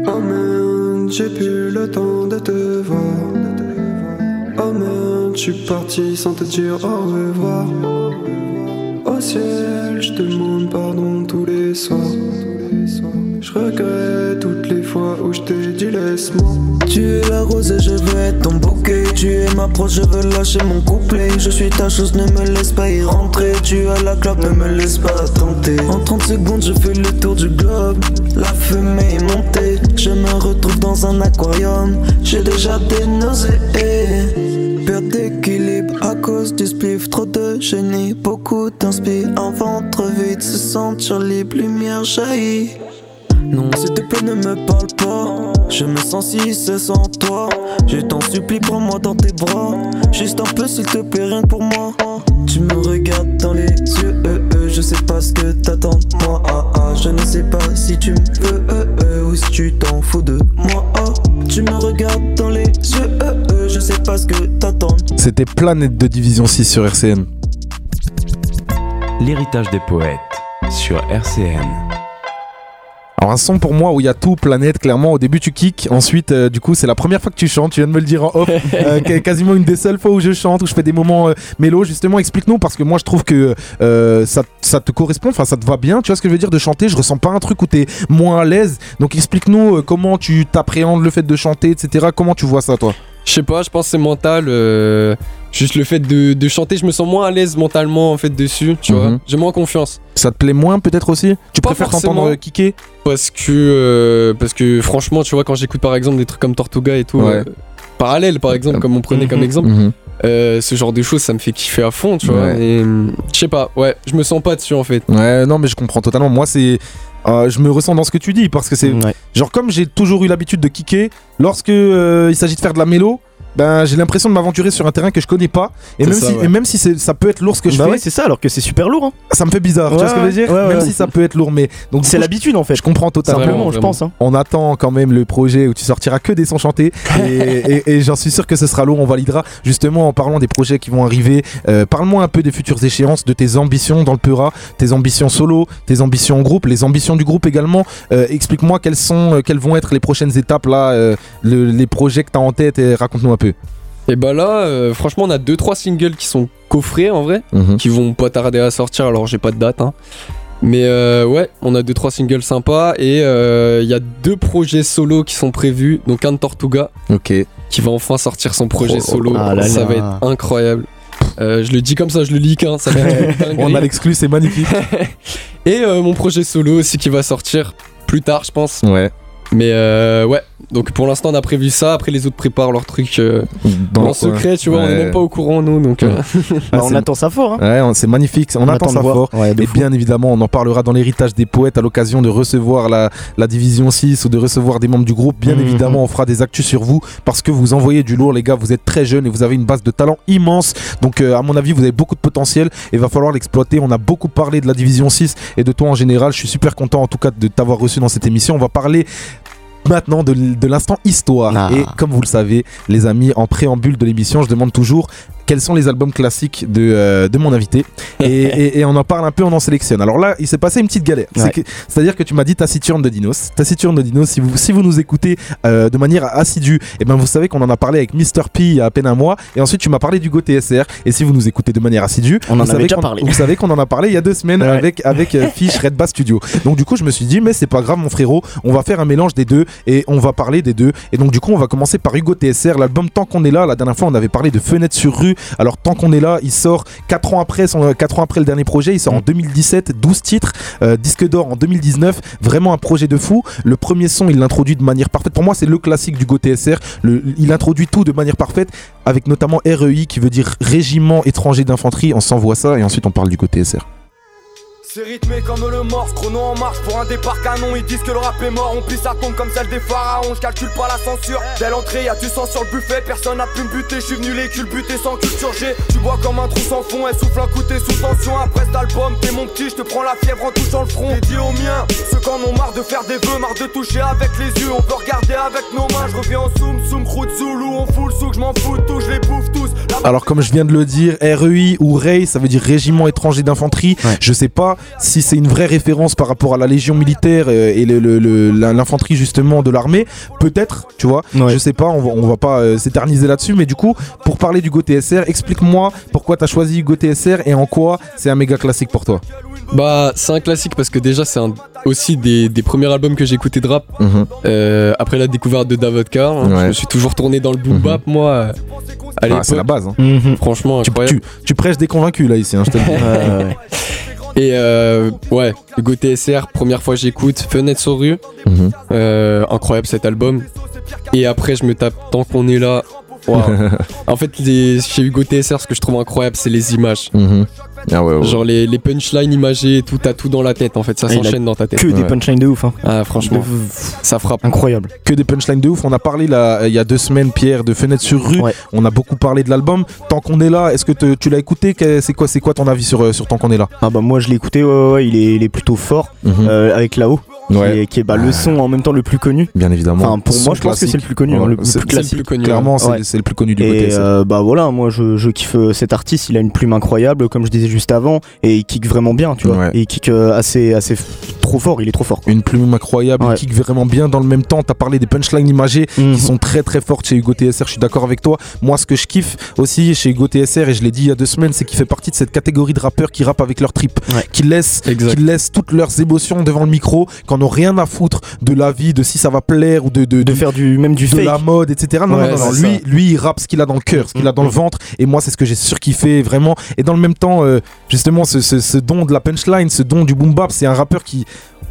Oh man, j'ai plus le temps de te voir. Oh man, je suis parti sans te dire au revoir. Au ciel, je demande pardon tous les soirs. Je regrette toutes les fois où je t'ai dit laisse-moi. Tu es la rose et je veux être ton bouquet. Tu es ma proche, je veux lâcher mon couplet. Je suis ta chose, ne me laisse pas y rentrer. Tu as la clope, ne me laisse pas tenter. En 30 secondes, je fais le tour du globe. La fumée est montée. Je me retrouve dans un aquarium. J'ai déjà des nausées. Perte d'équilibre à cause du spliff. Trop de génie, beaucoup d'inspi. Un ventre vide, se sentir libre, lumière jaillit. Non, s'il te plaît, ne me parle pas. Je me sens si c'est sans toi. Je t'en supplie, prends-moi dans tes bras. Juste un peu, s'il te plaît, rien que pour moi. Tu me regardes dans les yeux, euh, euh, je sais pas ce que t'attends de moi. Ah, ah, je ne sais pas si tu me veux euh, euh, ou si tu t'en fous de moi. ah. Tu me regardes dans les yeux, euh, euh, je sais pas ce que t'attends. C'était Planète de Division 6 sur RCN. L'héritage des poètes sur RCN. Alors un son pour moi où il y a tout, planète, clairement, au début tu kicks, ensuite euh, du coup c'est la première fois que tu chantes, tu viens de me le dire en off, <laughs> Euh, qu- quasiment une des seules fois où je chante, où je fais des moments euh, mélo, justement explique-nous parce que moi je trouve que euh, ça, ça te correspond, enfin ça te va bien, tu vois ce que je veux dire de chanter, je ressens pas un truc où t'es moins à l'aise, donc explique-nous euh, comment tu t'appréhendes le fait de chanter, etc., comment tu vois ça toi? Je sais pas, je pense que c'est mental. Juste le fait de, de chanter, je me sens moins à l'aise mentalement en fait dessus, tu vois. Mhm. J'ai moins confiance. Ça te plaît moins peut-être aussi? Tu Pas préfères t'entendre euh, kicker? Parce que, euh, parce que franchement, tu vois, quand j'écoute par exemple des trucs comme Tortuga et tout, Ouais. euh, parallèle par exemple, comme on prenait comme Mhm. exemple, Mhm. euh, ce genre de choses, ça me fait kiffer à fond, tu vois. Ouais. Et je sais pas, ouais, je me sens pas dessus en fait. Ouais, non mais je comprends totalement, moi c'est... euh, je me ressens dans ce que tu dis parce que c'est Ouais. Genre comme j'ai toujours eu l'habitude de kicker, lorsque euh, il s'agit de faire de la mélo, ben j'ai l'impression de m'aventurer sur un terrain que je connais pas. Et même, ça, si, ouais. et même si c'est- ça peut être lourd ce que je bah fais, ouais, c'est ça, alors que c'est super lourd. hein. ça me fait bizarre. tu vois Ouais, ce que je veux dire? ouais, Même ouais. si ça peut être lourd, mais donc C'est l'habitude en fait. je comprends totalement. Vraiment, Simplement, je vraiment. pense. hein. On attend quand même le projet où tu sortiras que des sons chantés et, et- et j'en suis sûr que ce sera lourd, on validera. Justement, en parlant des projets qui vont arriver, euh, parle-moi un peu des futures échéances, de tes ambitions dans le Peura, tes ambitions solo, tes ambitions en groupe, les ambitions du groupe également. Euh, Explique-moi quelles sont, euh, quelles vont être les prochaines étapes là, euh, le- les projets que tu as en tête et raconte-nous un peu. Et bah là, euh, franchement, on a 2-3 singles qui sont coffrés en vrai, qui vont pas tarder à sortir, alors j'ai pas de date. hein. Mais euh, ouais, on a 2-3 singles sympas et euh, il y a deux projets solo qui sont prévus, donc un de Tortuga Ok. qui va enfin sortir son projet Oh, solo. ah là ça là. va être incroyable. Euh, je le dis comme ça, je le leak, hein, ça va être <laughs> On a l'exclu, c'est magnifique. <laughs> Et euh, mon projet solo aussi qui va sortir plus tard, je pense. ouais. Mais euh, ouais, Donc pour l'instant, on a prévu ça. Après, les autres préparent leur truc euh, Dans en secret, tu vois. On Ouais. est même pas au courant, nous. Donc, euh, <laughs> Ah, Bah, on c'est- attend ça fort. Hein. Ouais, on- c'est magnifique, on, On attend ça fort. Ouais, et fou. bien évidemment, on en parlera dans l'héritage des poètes à l'occasion de recevoir la, la division 6 ou de recevoir des membres du groupe. Bien Mhm. évidemment, on fera des actus sur vous parce que vous envoyez du lourd, les gars. Vous êtes très jeunes et vous avez une base de talent immense. Donc, euh, à mon avis, vous avez beaucoup de potentiel et va falloir l'exploiter. On a beaucoup parlé de la division 6 et de toi en général. Je suis super content en tout cas de t'avoir reçu dans cette émission. On va parler maintenant de, l'instant histoire. Ah. Et comme vous le savez, les amis, en préambule de l'émission, je demande toujours quels sont les albums classiques de, euh, de mon invité. <laughs> Et, et- et on en parle un peu, on en sélectionne. Alors là, il s'est passé une petite galère. Ouais. C'est-à-dire que tu m'as dit Taciturne de Dinos. Taciturne de Dinos, si vous, si vous nous écoutez euh, de manière assidue, et ben vous savez qu'on en a parlé avec Mr. P il y a à peine un mois. Et ensuite, tu m'as parlé du Go TSR. Et si vous nous écoutez de manière assidue, On en vous avait savez déjà parlé. Vous savez qu'on en a parlé il y a deux semaines Ouais. avec, avec euh, Fish Red Bass Studio. Donc du coup, je me suis dit, mais c'est pas grave, mon frérot, on va faire un mélange des deux et on va parler des deux. Et donc du coup, on va commencer par Hugo TSR, l'album Tant qu'on est là. La dernière fois, on avait parlé de Fenêtre sur rue. Alors Tant qu'on est là, il sort 4 ans après, son, 4 ans après le dernier projet. Il sort en 2017, 12 titres, euh, disque d'or en 2019. Vraiment un projet de fou. Le premier son, il l'introduit de manière parfaite. Pour moi, c'est le classique du Go TSR. Le- il introduit tout de manière parfaite, avec notamment REI qui veut dire Régiment étranger d'infanterie. On s'envoie ça et ensuite on parle du Go TSR. C'est rythmé comme le morse, chrono en marche pour un départ canon. Ils disent que le rap est mort, on plie sa tombe comme celle des pharaons. Je calcule pas la censure. Dès l'entrée, y'a du sang sur le buffet. Personne n'a pu me buter, je suis venu les culbuter sans culture G. Tu bois comme un trou sans fond, elle souffle un coup, t'es sous tension. Après cet album, t'es mon petit, je te prends la fièvre en touchant le front. Dédié aux miens, ceux qui en ont marre de faire des vœux, marre de toucher avec les yeux. On peut regarder avec nos mains, je reviens en soum, soum, croûte, zoulou. On fout le souk, je m'en fous tout, je les bouffe tous. Alors comme je viens de le dire, REI ou REI, ça veut dire Régiment étranger d'infanterie. Ouais. Je sais pas si c'est une vraie référence par rapport à la Légion militaire euh, et le- le- le- la- l'infanterie justement de l'armée. Peut-être, tu vois. Ouais. Je sais pas, on va, on va pas euh, s'éterniser là-dessus. Mais du coup, pour parler du Go TSR, explique-moi pourquoi t'as choisi Go TSR et en quoi c'est un méga classique pour toi. bah, c'est un classique parce que déjà, c'est un- aussi des, des premiers albums que j'ai écouté de rap. Mhm. Euh, après la découverte de Davodka, hein, Ouais. je me suis toujours tourné dans le boom Mhm. bap, moi. Ah, c'est la base. hein. Mhm. franchement, Tu, incroyable. tu- tu prêches des convaincus là ici, hein, je te le dis. <laughs> Ouais, ouais. Et euh, ouais, Hugo TSR, première fois j'écoute, Fenêtre sur rue, Mhm. euh, incroyable cet album. Et après, je me tape Tant qu'on est là. <laughs> En fait, les, chez Hugo TSR, ce que je trouve incroyable, c'est les images. Mhm. Ah ouais, ouais. Genre les, les punchlines imagées, et tout, t'as tout dans la tête en fait, ça Et il a s'enchaîne dans ta tête. Que des Ouais. punchlines de ouf. Hein. Ah, franchement, ça frappe. Incroyable. que des punchlines de ouf. On a parlé là, il y a deux semaines, Pierre, de Fenêtre sur rue. Ouais. On a beaucoup parlé de l'album. Tant qu'on est là, est-ce que te- tu l'as écouté? C'est quoi, c'est quoi ton avis sur, euh, sur Tant qu'on est là? Ah bah moi je l'ai écouté, ouais, ouais, ouais, il, est, il est plutôt fort. euh, avec là-haut, qui Ouais. est, qui est, bah, le son en même temps le plus connu. Bien évidemment. Enfin, pour Son moi, je pense que c'est le plus connu, Ouais, hein, le, c'est- plus le plus connu. Clairement, c'est Ouais. c'est le plus connu du Et côté. euh, bah voilà, moi je, je kiffe cet artiste, il a une plume incroyable, comme je disais juste avant, et il kick vraiment bien, tu vois. Ouais. Et il kick euh, assez, assez trop fort, il est trop fort. quoi. Une plume incroyable, Ouais. il kick vraiment bien dans le même temps. T'as parlé des punchlines imagées Mhm. qui sont très très fortes chez Hugo TSR. Je suis d'accord avec toi. Moi, ce que je kiffe aussi chez Hugo TSR, et je l'ai dit il y a deux semaines, c'est qu'il fait partie de cette catégorie de rappeurs qui rappent avec leur trip, Ouais. qui laissent qui laissent toutes leurs émotions devant le micro, qui en ont rien à foutre de la vie, de si ça va plaire ou de, de, De de- faire du même du de fake. la mode, etc. Non, Ouais, non, non, non. Lui, lui, il rappe ce qu'il a dans le cœur, ce qu'il a dans le Mhm. ventre. Et moi, c'est ce que j'ai surkiffé vraiment. Et dans le même temps, euh, justement, ce, ce- ce don de la punchline, ce don du boom bap, c'est un rappeur qui.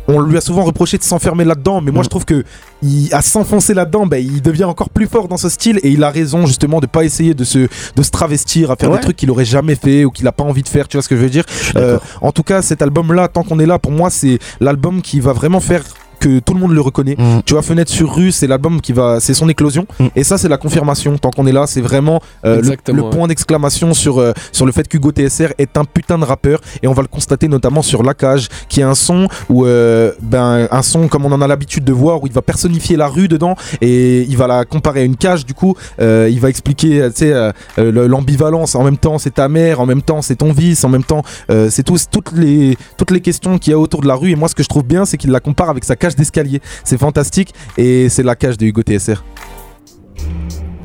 On lui a souvent reproché de s'enfermer là-dedans, mais moi Mhm. je trouve que il, à s'enfoncer là-dedans, ben, il devient encore plus fort dans ce style et il a raison justement de pas essayer de se, de se travestir à faire Ouais. des trucs qu'il aurait jamais fait ou qu'il a pas envie de faire. Tu vois ce que je veux dire? Euh. En tout cas, cet album-là, tant qu'on est là, pour moi, c'est l'album qui va vraiment faire que tout le monde le reconnaît. Mhm. Tu vois, Fenêtre sur rue, c'est l'album qui va, c'est son éclosion. Mm. Et ça, c'est la confirmation. Tant qu'on est là, c'est vraiment euh, le, Exactement, le ouais. point d'exclamation sur, euh, sur le fait qu'Hugo TSR est un putain de rappeur. Et on va le constater notamment sur La Cage, qui est un son où, euh, ben, un son comme on en a l'habitude de voir, où il va personnifier la rue dedans et il va la comparer à une cage. Du coup, il va expliquer, tu sais, le- l'ambivalence. En même temps, c'est ta mère, en même temps, c'est ton vice, en même temps, c'est tous- toutes les, toutes les questions qu'il y a autour de la rue. Et moi, ce que je trouve bien, c'est qu'il la compare avec sa cage d'escalier. C'est fantastique et c'est la cage de Hugo TSR.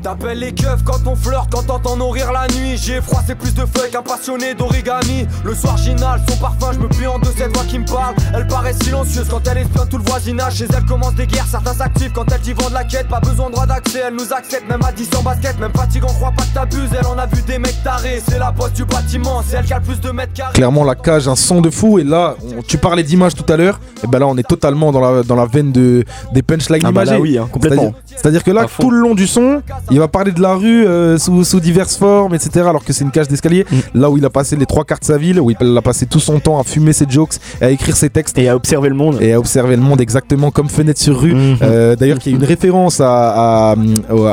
T'appelles les keufs quand on flirte, quand t'entends nourrir la nuit. J'ai froid, c'est plus de feu qu'un passionné d'origami. Le soir, j'inhale son parfum, je me plie en deux cette voix qui me parle. Elle paraît silencieuse quand elle espionne tout le voisinage. Chez elle commence des guerres, certains s'activent quand elle t'y vend de la quête. Pas besoin de droit d'accès, elle nous accepte, même à 10 en basket. Même fatigant, crois pas que t'abuses. Elle en a vu des mecs tarés. C'est la poste du bâtiment, c'est elle qui a le plus de mètres carrés. Clairement, la cage, un son de fou. Et là, on- tu parlais d'image tout à l'heure. Et ben là, on est totalement dans la, dans la veine de, des punchlines Ah bah là, oui, hein, complètement. C'est-à-dire- que là, tout le long du son, il va parler de la rue euh, sous, sous diverses formes, etc. Alors que c'est une cage d'escalier. Mm. Là où il a passé les trois quarts de sa ville, où il a passé tout son temps à fumer ses jokes, et à écrire ses textes. Et à observer le monde. Et à observer le monde exactement comme fenêtre sur rue. Mhm. Euh, D'ailleurs, qu'il y a une référence à, à,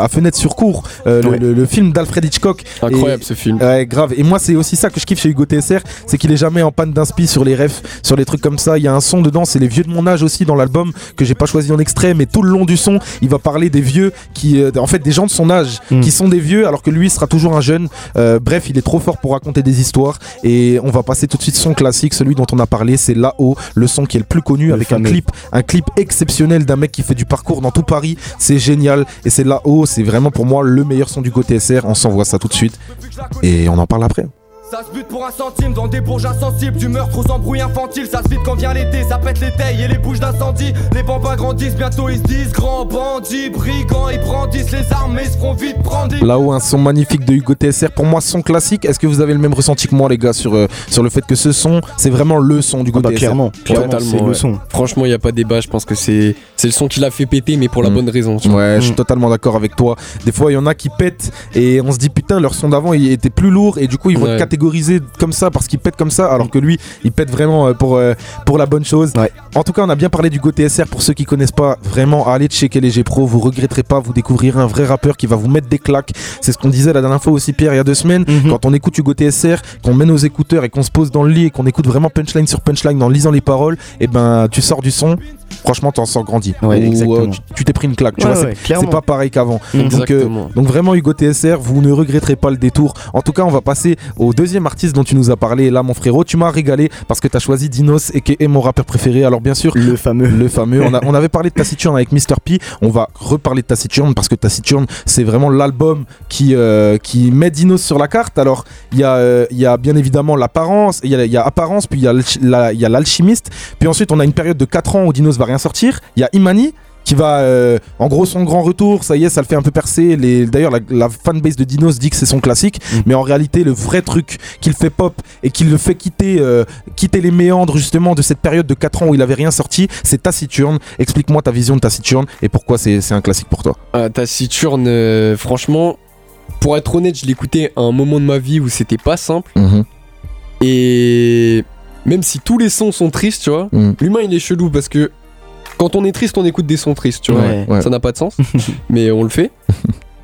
à Fenêtre sur cour, euh, le- Ouais. le, le film d'Alfred Hitchcock. Incroyable Et- ce film. Ouais, grave. Et moi, c'est aussi ça que je kiffe chez Hugo TSR, c'est qu'il est jamais en panne d'inspi sur les refs, sur les trucs comme ça. Il y a un son dedans, c'est les vieux de mon âge aussi dans l'album que j'ai pas choisi en extrait, mais tout le long du son, il va parler des vieux qui, euh, en fait, des gens de son âge Mm. qui sont des vieux, alors que lui sera toujours un jeune. Euh, bref, il est trop fort pour raconter des histoires. Et on va passer tout de suite son classique, celui dont on a parlé, c'est là-haut, le son qui est le plus connu, Le avec un clip, un clip exceptionnel d'un mec qui fait du parcours dans tout Paris. C'est génial. Et c'est là-haut, c'est vraiment pour moi le meilleur son du côté SR. On s'envoie ça tout de suite. Et on en parle après. Ça se bute pour un centime dans des bourges insensibles Du meurtre aux embrouilles infantiles Ça se vide quand vient l'été Ça pète les tailles et les bouches d'incendie Les bambins grandissent Bientôt ils se disent Grands bandits, brigands Ils brandissent les armes Mais ils se feront vite prendre Là-haut, un son magnifique de Hugo TSR. Pour moi, son classique. Est-ce que vous avez le même ressenti que moi, les gars, sur, euh, sur le fait que ce son, c'est vraiment le son du Ah Hugo bah, TSR clairement, c'est le ouais. son. Franchement, il n'y a pas de débat. Je pense que c'est c'est le son qui l'a fait péter, mais pour la Mm. bonne raison. Ouais, je suis Mm. totalement d'accord avec toi. Des fois, il y en a qui pètent et on se dit putain, leur son d'avant il était plus lourd et du coup ils vont Ouais. être comme ça parce qu'ils pètent comme ça, alors que lui il pète vraiment euh, pour, euh, pour la bonne chose. Ouais. En tout cas, on a bien parlé du Go TSR. Pour ceux qui connaissent pas, vraiment allez checker les G Pro, vous regretterez pas, vous découvrirez un vrai rappeur qui va vous mettre des claques. C'est ce qu'on disait la dernière fois aussi, Pierre, il y a deux semaines. Mhm. Quand on écoute Hugo TSR, qu'on met nos écouteurs et qu'on se pose dans le lit et qu'on écoute vraiment punchline sur punchline en lisant les paroles, et ben tu sors du son. Franchement, t'en sors grandi. Ouais, Ou, exactement. euh, tu- t'es pris une claque. Tu Ouais, vois, c'est- ouais, c'est pas pareil qu'avant. Donc, euh, Exactement. donc vraiment Hugo TSR, vous ne regretterez pas le détour. En tout cas, on va passer au deuxième artiste dont tu nous as parlé. Là, mon frérot, tu m'as régalé parce que tu as choisi Dinos et qui est mon rappeur préféré. Alors bien sûr, Le fameux. le fameux. On, a- on avait parlé de Taciturne avec Mr P. On va reparler de Taciturne parce que Taciturne, c'est vraiment l'album qui, euh, qui met Dinos sur la carte. Alors, il y, a, euh, il y a bien évidemment l'apparence, il y a, il y a apparence, puis il y a l'alchi- la- il y a l'alchimiste. Puis ensuite, on a une période de 4 ans où Dinos va rien sortir. Il y a Imani qui va euh, en gros son grand retour ça y est ça le fait un peu percer les d'ailleurs la, la fanbase de Dinos dit que c'est son classique Mm. mais en réalité le vrai truc qui le fait pop et qui le fait quitter euh, quitter les méandres justement de cette période de 4 ans où il avait rien sorti c'est Taciturne explique-moi ta vision de Taciturne et pourquoi c'est c'est un classique pour toi Ah, Taciturne, euh, franchement, pour être honnête, je l'écoutais à un moment de ma vie où c'était pas simple. Et même si tous les sons sont tristes, tu vois, Mm. l'humain il est chelou parce que quand on est triste, on écoute des sons tristes, tu vois. Ouais. Ouais. Ça n'a pas de sens, <laughs> mais on le fait.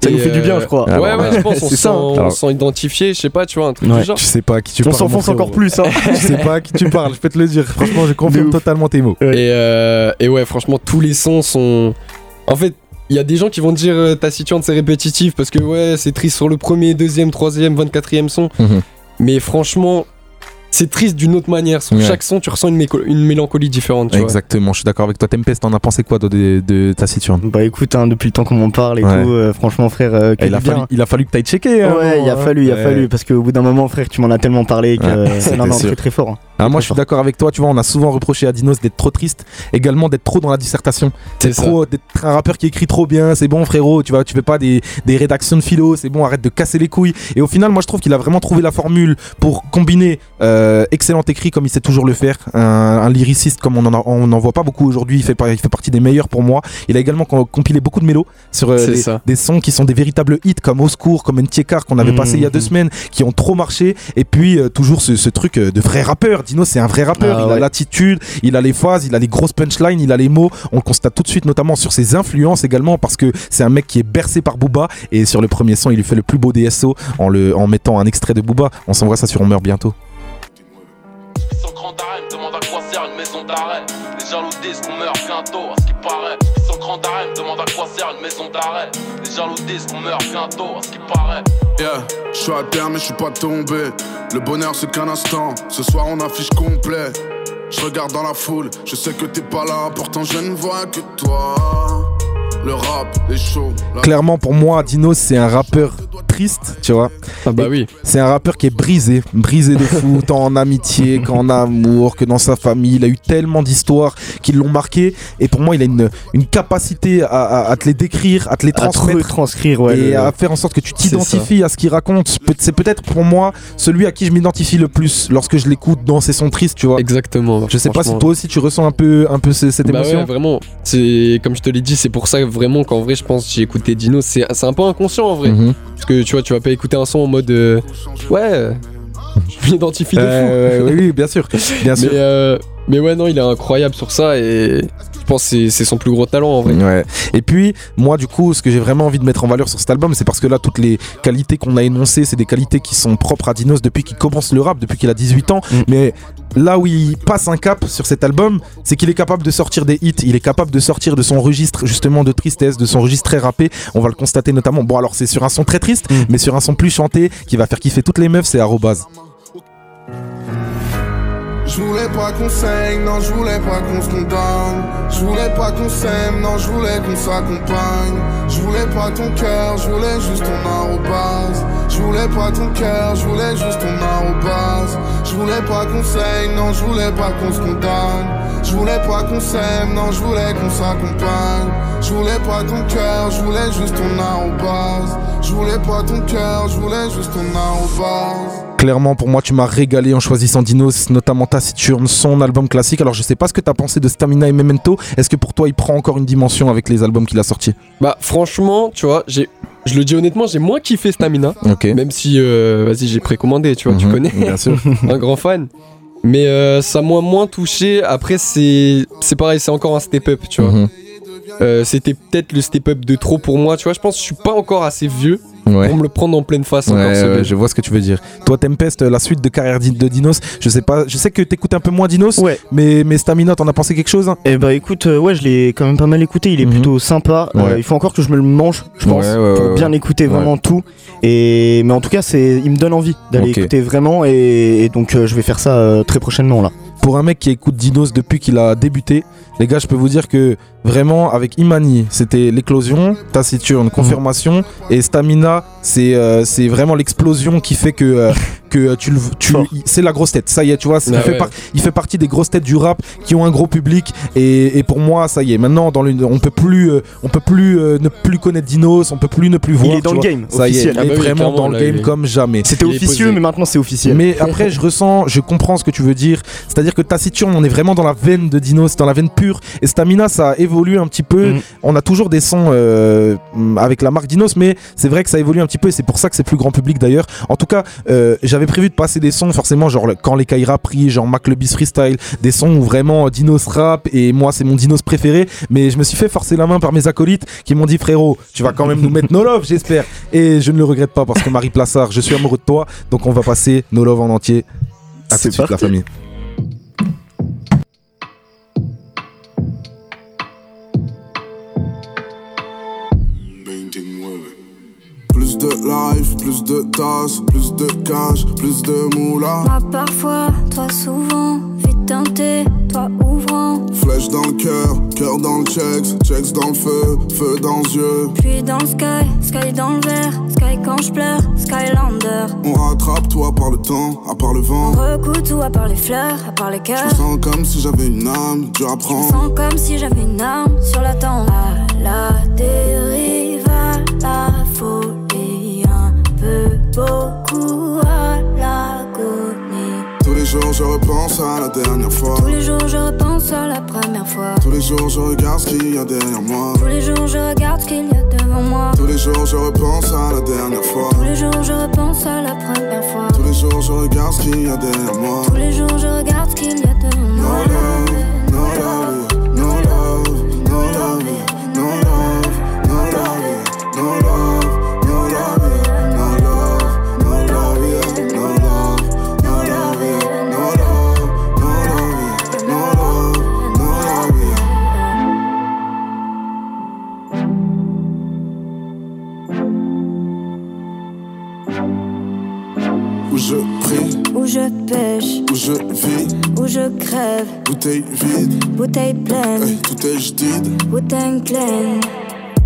Ça Et, nous fait du bien, euh, je crois. Ouais, ouais, je pense, <laughs> on ça. on identifié, je sais pas, tu vois, un truc Ouais. du genre. je sais pas à qui tu On parles mon s'enfonce encore plus, hein. <laughs> je sais pas à qui tu parles je peux te le dire franchement je confirme totalement tes mots Et, euh, et ouais, franchement, tous les sons sont. En fait, il y a des gens qui vont te dire euh, Taciturne c'est répétitif parce que ouais, c'est triste sur le premier, deuxième, troisième, 24e son. Mhm. Mais franchement, c'est triste d'une autre manière. Sur Ouais. chaque son, tu ressens une, mélancolie différente, tu vois. exactement je suis d'accord avec toi Tempest t'en as pensé quoi de, de Taciturne Bah écoute, hein, depuis le temps qu'on m'en parle et Ouais. tout, euh, franchement frère, euh, que il, a fallu, il a fallu que t'ailles checker hein, Ouais, il a hein. fallu, il a fallu, parce qu'au bout d'un moment, frère, tu m'en as tellement parlé que Ouais, <laughs> c'est non, très très fort. hein. Ah, moi, je suis d'accord avec toi. Tu vois, on a souvent reproché à Dinos d'être trop triste, également d'être trop dans la dissertation. C'est trop d'être un rappeur qui écrit trop bien. C'est bon, frérot. Tu vois, tu fais pas des, des rédactions de philo. C'est bon, arrête de casser les couilles. Et au final, moi, je trouve qu'il a vraiment trouvé la formule pour combiner euh, excellent écrit comme il sait toujours le faire, un, un lyriciste comme on n'en voit pas beaucoup aujourd'hui. Il fait, il fait partie des meilleurs pour moi. Il a également co- compilé beaucoup de mélos sur euh, des, sons qui sont des véritables hits comme Au secours, comme Ntiekar qu'on avait Mhm. passé il y a deux semaines, qui ont trop marché. Et puis euh, toujours ce, ce truc euh, de vrai rappeur. Dino, c'est un vrai rappeur. Ah il a l'attitude, il a les phases, il a les grosses punchlines, il a les mots. On le constate tout de suite, notamment sur ses influences également, parce que c'est un mec qui est bercé par Booba. Et sur le premier son, il lui fait le plus beau DSO en, le, en mettant un extrait de Booba. On s'envoie ça sur On meurt bientôt. Sans grand arrêt, me demande à quoi sert une maison d'arrêt. Les jaloux disent qu'on meurt bientôt, à ce qui paraît. Sans grand arrêt, me demande à quoi sert une maison d'arrêt. Les jaloux disent qu'on meurt bientôt, à ce qui paraît. Yeah, je suis à terre mais je suis pas tombé. Le bonheur c'est qu'un instant. Ce soir on affiche complet. Je regarde dans la foule, je sais que t'es pas là, pourtant je ne vois que toi. Le rap est chaud. La- Clairement, pour moi, Dinos, c'est un rappeur triste, tu vois. Ah bah oui. C'est un rappeur qui est brisé, brisé de fou, <laughs> tant en amitié qu'en amour, que dans sa famille. Il a eu tellement d'histoires qui l'ont marqué. Et pour moi, il a une, une capacité à, à- à te les décrire, à te les À te transmettre. retranscrire, ouais, et le- à faire en sorte que tu t'identifies à ce qu'il raconte. C'est peut-être pour moi celui à qui je m'identifie le plus lorsque je l'écoute dans ses sons tristes, tu vois. Exactement. Je sais pas si toi aussi tu ressens un peu, un peu ce- cette Bah émotion. ouais, vraiment. C'est comme je te l'ai dit, c'est pour ça vraiment qu'en vrai, je pense que j'ai écouté Dino. C'est un peu inconscient en vrai. Mhm. Parce que tu vois, tu vas pas écouter un son en mode euh, ouais, je m'identifie de fou. Euh, oui, bien sûr, bien <laughs> sûr. Mais, euh, mais ouais, non, il est incroyable sur ça et pense que c'est- son plus gros talent en vrai. Ouais. Et puis, moi, du coup, ce que j'ai vraiment envie de mettre en valeur sur cet album, c'est parce que là, toutes les qualités qu'on a énoncées, c'est des qualités qui sont propres à Dinos depuis qu'il commence le rap, depuis qu'il a 18 ans. Mais là où il passe un cap sur cet album, c'est qu'il est capable de sortir des hits, il est capable de sortir de son registre, justement, de tristesse, de son registre très rappé. On va le constater notamment. Bon, alors, c'est sur un son très triste, mais sur un son plus chanté, qui va faire kiffer toutes les meufs, c'est Arrobase. Je voulais pas qu'on saigne, non, je voulais pas qu'on se condamne. Je voulais pas qu'on s'aime, non, je voulais qu'on s'accompagne. Je voulais pas ton cœur, je voulais juste ton arrobase. Je voulais pas ton cœur, je voulais juste ton arrobase. Je voulais pas qu'on saigne, non, je voulais pas qu'on se condamne. Je voulais pas qu'on s'aime, non, je voulais qu'on s'accompagne. Je voulais pas ton cœur, je voulais juste ton arrobase. Je voulais pas ton cœur, je voulais juste ton arrobase. Clairement, pour moi, tu m'as régalé en choisissant Dinos, notamment Taciturne, son album classique. Alors, je sais pas ce que t'as pensé de Stamina et Memento. Est-ce que pour toi, il prend encore une dimension avec les albums qu'il a sortis? Bah franchement, tu vois, j'ai je le dis honnêtement, j'ai moins kiffé Stamina. Ok. Même si euh, vas-y, j'ai précommandé, tu vois, tu Mhm, connais. bien sûr. <laughs> un grand fan. Mais euh, ça m'a moins touché. Après, c'est c'est pareil, c'est encore un step-up, tu vois. Mhm. Euh, C'était peut-être le step-up de trop pour moi, tu vois. Je pense que je suis pas encore assez vieux Ouais. pour me le prendre en pleine face Ouais, encore. ce ouais, bébé. je vois ce que tu veux dire. Toi, Tempest, la suite de carrière de Dinos, je sais pas, je sais que t'écoutes un peu moins Dinos, mais, mais Stamina, t'en as pensé quelque chose hein? Eh bah écoute, euh, ouais, je l'ai quand même pas mal écouté, il est plutôt sympa. Euh, Mhm. Il faut encore que je me le mange, je pense, Ouais, ouais, pour ouais, bien écouter Ouais. vraiment tout. Et mais en tout cas, c'est, il me donne envie d'aller Ok. écouter vraiment, et, et donc euh, je vais faire ça euh, très prochainement là. Pour un mec qui écoute Dinos depuis qu'il a débuté, les gars, je peux vous dire que vraiment, avec Imani, c'était l'éclosion, Taciturne, confirmation, et Stamina, c'est euh, c'est vraiment l'explosion qui fait que, euh, <laughs> que tu, le- tu c'est la grosse tête. Ça y est, tu vois, il, fait ouais. par- il fait partie des grosses têtes du rap qui ont un gros public, et, et pour moi, ça y est. Maintenant, dans le, on peut plus, euh, on peut plus euh, ne plus connaître Dinos, on peut plus ne plus voir. est dans le vois. game, Ça y est, officiel. il Ah est bah oui, vraiment dans le game il est- comme jamais. C'était Il officieux, mais maintenant c'est officiel. Mais après, je ressens, je comprends ce que tu veux dire. C'est-à-dire que Taciturne, on est vraiment dans la veine de Dinos, dans la veine pure. Et Stamina, ça a évolué un petit peu. On a toujours des sons euh, avec la marque Dinos, mais c'est vrai que ça évolue un petit peu et c'est pour ça que c'est plus grand public d'ailleurs. En tout cas, euh, j'avais prévu de passer des sons, forcément, genre quand les Kaira pris, genre Mac le Bis Freestyle, des sons où vraiment Dinos rap et moi, c'est mon Dinos préféré. Mais je me suis fait forcer la main par mes acolytes qui m'ont dit, frérot, tu vas quand même nous mettre No Love, j'espère. Et je ne le regrette pas parce que Marie Plassard, je suis amoureux de toi. Donc on va passer No Love en entier. À tout de suite, la famille. Life, plus de tasses, plus de cash, plus de moula. Moi parfois, toi souvent, vite teinté, toi ouvrant. Flèche dans le cœur, cœur dans le checks, checks dans le feu, feu dans les yeux. Puis dans le sky, sky dans le verre, sky quand je pleure, Skylander. On rattrape toi par le temps, à part le On vent. recoue tout à part les fleurs, à part les Je cœurs. me sens comme si j'avais une âme, dur à Je sens comme si j'avais une arme sur la tempe. À la dérive, à la peu beaucoup à l'agonie. Tous les jours je repense à la dernière fois. Tous les jours je repense à la première fois. Tous les jours je regarde ce qu'il y a derrière moi. Tous les jours je regarde ce qu'il y a devant moi. Tous les jours je repense à la dernière fois. Tous les jours je repense à la première fois. Tous les jours je regarde ce qu'il y a derrière moi. Tous les jours je regarde ce qu'il y a devant moi. No love, no love, no love, no love, no love, no love, no je pêche, où je vis, où je crève. bouteille vide, Bouteille pleine, hey, tout est jadid. bouteille pleine.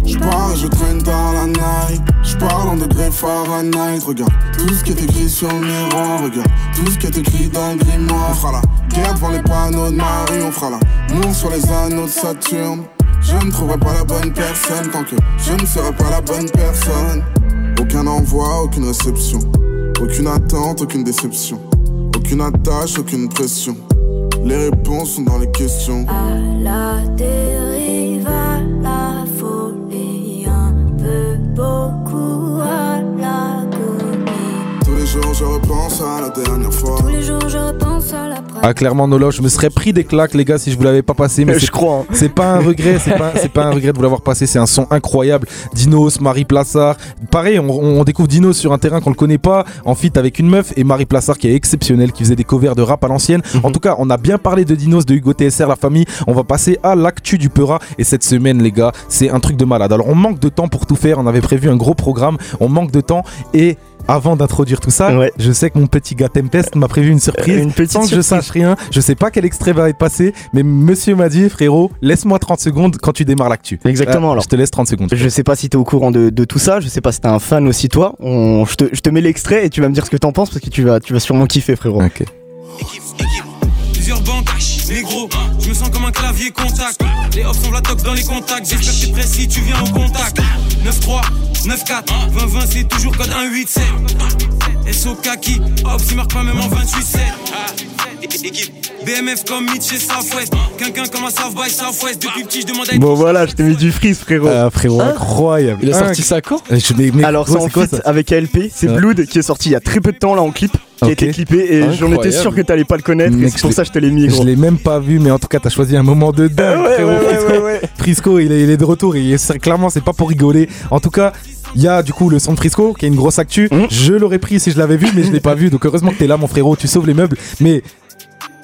J'pars et je traîne dans la night. J'parle en degrés Fahrenheit. Regarde tout ce qui est écrit sur le miroir. Regarde tout ce qui est écrit dans le grimoire. On fera la guerre devant les panneaux de Marie. On fera la moue sur les anneaux de Saturne. Je ne trouverai pas la bonne personne tant que je ne serai pas la bonne personne. Aucun envoi, aucune réception. Aucune attente, aucune déception. Aucune attache, aucune pression. Les réponses sont dans les questions. À la dérive, à la folie, un peu beaucoup jours je repense à la dernière fois. Tous les jours je repense à la Ah clairement Nolo, je me serais pris des claques les gars si je vous l'avais pas passé mais <laughs> Je c'est- crois, hein. C'est pas un regret, c'est pas c'est pas un regret de vous l'avoir passé, c'est un son incroyable. Dinos, Marie Plassard, pareil, on, on découvre Dinos sur un terrain qu'on le connaît pas, en feat avec une meuf et Marie Plassard qui est exceptionnelle, qui faisait des covers de rap à l'ancienne. En tout cas, on a bien parlé de Dinos, de Hugo TSR, la famille. On va passer à l'actu du Peura et cette semaine les gars, c'est un truc de malade. Alors on manque de temps pour tout faire, on avait prévu un gros programme, on manque de temps et avant d'introduire tout ça, je sais que mon petit gars Tempest m'a prévu une surprise. Une petite sans que je sache rien. Je sais pas quel extrait va être passé, mais monsieur m'a dit, frérot, laisse-moi 30 secondes quand tu démarres l'actu. Exactement, Euh, alors. Je te laisse 30 secondes. Je sais pas si t'es au courant de, de tout ça, je sais pas si t'es un fan aussi toi. On- je, te, je te mets l'extrait et tu vas me dire ce que t'en penses parce que tu vas, tu vas sûrement kiffer frérot. Plusieurs banques, négro, je me sens comme un clavier contact. Les hops sont la dans les contacts. J'espère que t'es précis, tu viens au contact. 9-3, 9-4, 20-20, c'est toujours code 1-8-7. SO Kaki, hops, il marque pas même en 28-7. Équipe, BMF comme Mitch et Southwest. Quelqu'un comme un South by Southwest. Depuis petit, je demande à Bon voilà, je t'ai mis du freeze frérot. Ah, frérot, incroyable. Il a sorti Inc- ça quand Alors c'est en ça avec ALP, c'est Ouais. Blood qui est sorti il y a très peu de temps là en clip, qui a Ok. été clippé et j'en étais sûr que t'allais pas le connaître et c'est pour je ça l'ai- que je te l'ai mis Je l'ai même pas vu, mais en tout cas, t'as choisi un moment de dingue, <laughs> Ouais, frérot. ouais, ouais, Frisco, ouais, ouais. <laughs> Frisco, il est, il est de retour et c'est- clairement, c'est pas pour rigoler. En tout cas, il y a du coup le son de Frisco qui est une grosse actu. Mmh. Je l'aurais pris si je l'avais vu, mais je l'ai pas vu. Donc heureusement que t'es là, mon frérot. Tu sauves les meubles. Mais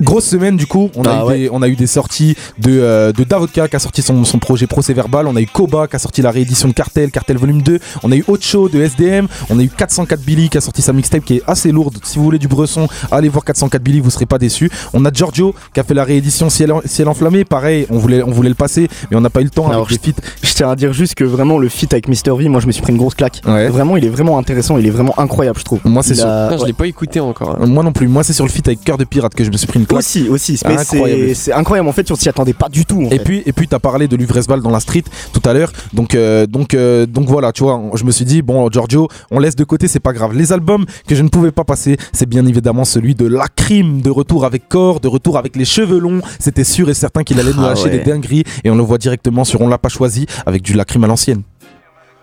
Grosse semaine du coup, on a, Ah eu, ouais. des, on a eu des sorties de, euh, de Davodka qui a sorti son, son projet Procès Verbal, on a eu Koba qui a sorti la réédition de Cartel, Cartel Volume 2, on a eu Ocho de SDM, on a eu 404 Billy qui a sorti sa mixtape qui est assez lourde, si vous voulez du bresson, allez voir 404 Billy, vous serez pas déçus. On a Giorgio qui a fait la réédition Ciel, Ciel Enflammé, pareil, on voulait, on voulait le passer, mais on n'a pas eu le temps Alors, avec feats. Je tiens à dire juste que vraiment le feat avec Mr V, moi je me suis pris une grosse claque. Vraiment, il est vraiment intéressant, il est vraiment incroyable, je trouve. Moi c'est sur... a- je l'ai pas écouté encore. hein. Moi non plus, moi c'est sur le feat avec Cœur de Pirate que je me suis pris une claque. Aussi, aussi, mais Incroyable. c'est incroyable en fait, on s'y attendait pas du tout. en Et fait. puis, et puis, t'as parlé de Luvresval dans la street tout à l'heure. Donc, euh, donc, euh, donc voilà, tu vois, je me suis dit, bon, Giorgio, on laisse de côté, c'est pas grave. Les albums que je ne pouvais pas passer, c'est bien évidemment celui de La Crime, de retour avec corps, de retour avec les cheveux longs. C'était sûr et certain qu'il allait nous Ah lâcher ouais. des dingueries. Et on le voit directement sur On l'a pas choisi avec du La Crime à l'ancienne.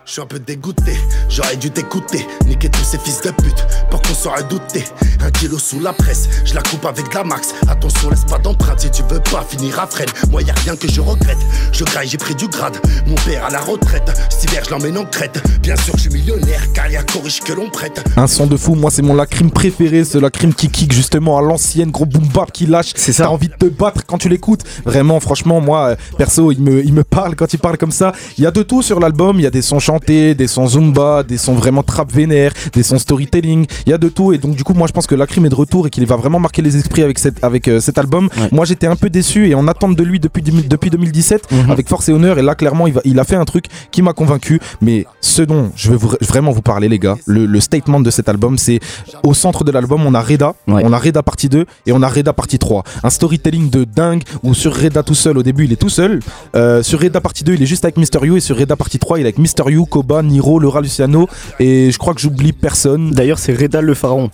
Je suis un peu dégoûté, j'aurais dû t'écouter, niquer tous ces fils de pute, pour qu'on saurait douter. Un kilo sous la presse, je la coupe avec de la max. Attention, laisse pas d'empreinte si tu veux pas finir à freine. Moi, y a rien que je regrette. Je graille, j'ai pris du grade. Mon père à la retraite, cet hiver, je l'emmène en crête. Bien sûr, je suis millionnaire, car y a qu'aux riches que l'on prête. Un son de fou, moi c'est mon lacrim préféré, ce lacrim qui kick justement à l'ancienne, gros boom bap qui lâche. C'est ça. T'as envie de te battre quand tu l'écoutes. Vraiment, franchement, moi, euh, perso, il me, il me parle quand il parle comme ça. Il y a de tout sur l'album, il y a des sons chantés, des sons zumba, des sons vraiment trap vénère, des sons storytelling, il y a de tout. Et donc du coup, moi je pense que lacrim est de retour et qu'il va vraiment marquer les esprits avec, cette, avec euh, cet album. Moi j'étais un peu déçu et en attente de lui depuis, depuis 2017 avec Force et Honneur. Et là, clairement, il, va, il a fait un truc qui m'a convaincu. Mais ce dont je veux vra- vraiment vous parler, les gars, le, le statement de cet album, c'est au centre de l'album, on a Reda, on a Reda partie 2 et on a Reda partie 3. Un storytelling de dingue où sur Reda tout seul, au début, il est tout seul. Euh, sur Reda partie 2, il est juste avec Mister You et sur Reda partie 3, il est avec Mister You, Koba, Niro, Laura Luciano et je crois que j'oublie personne. D'ailleurs, c'est Reda le pharaon.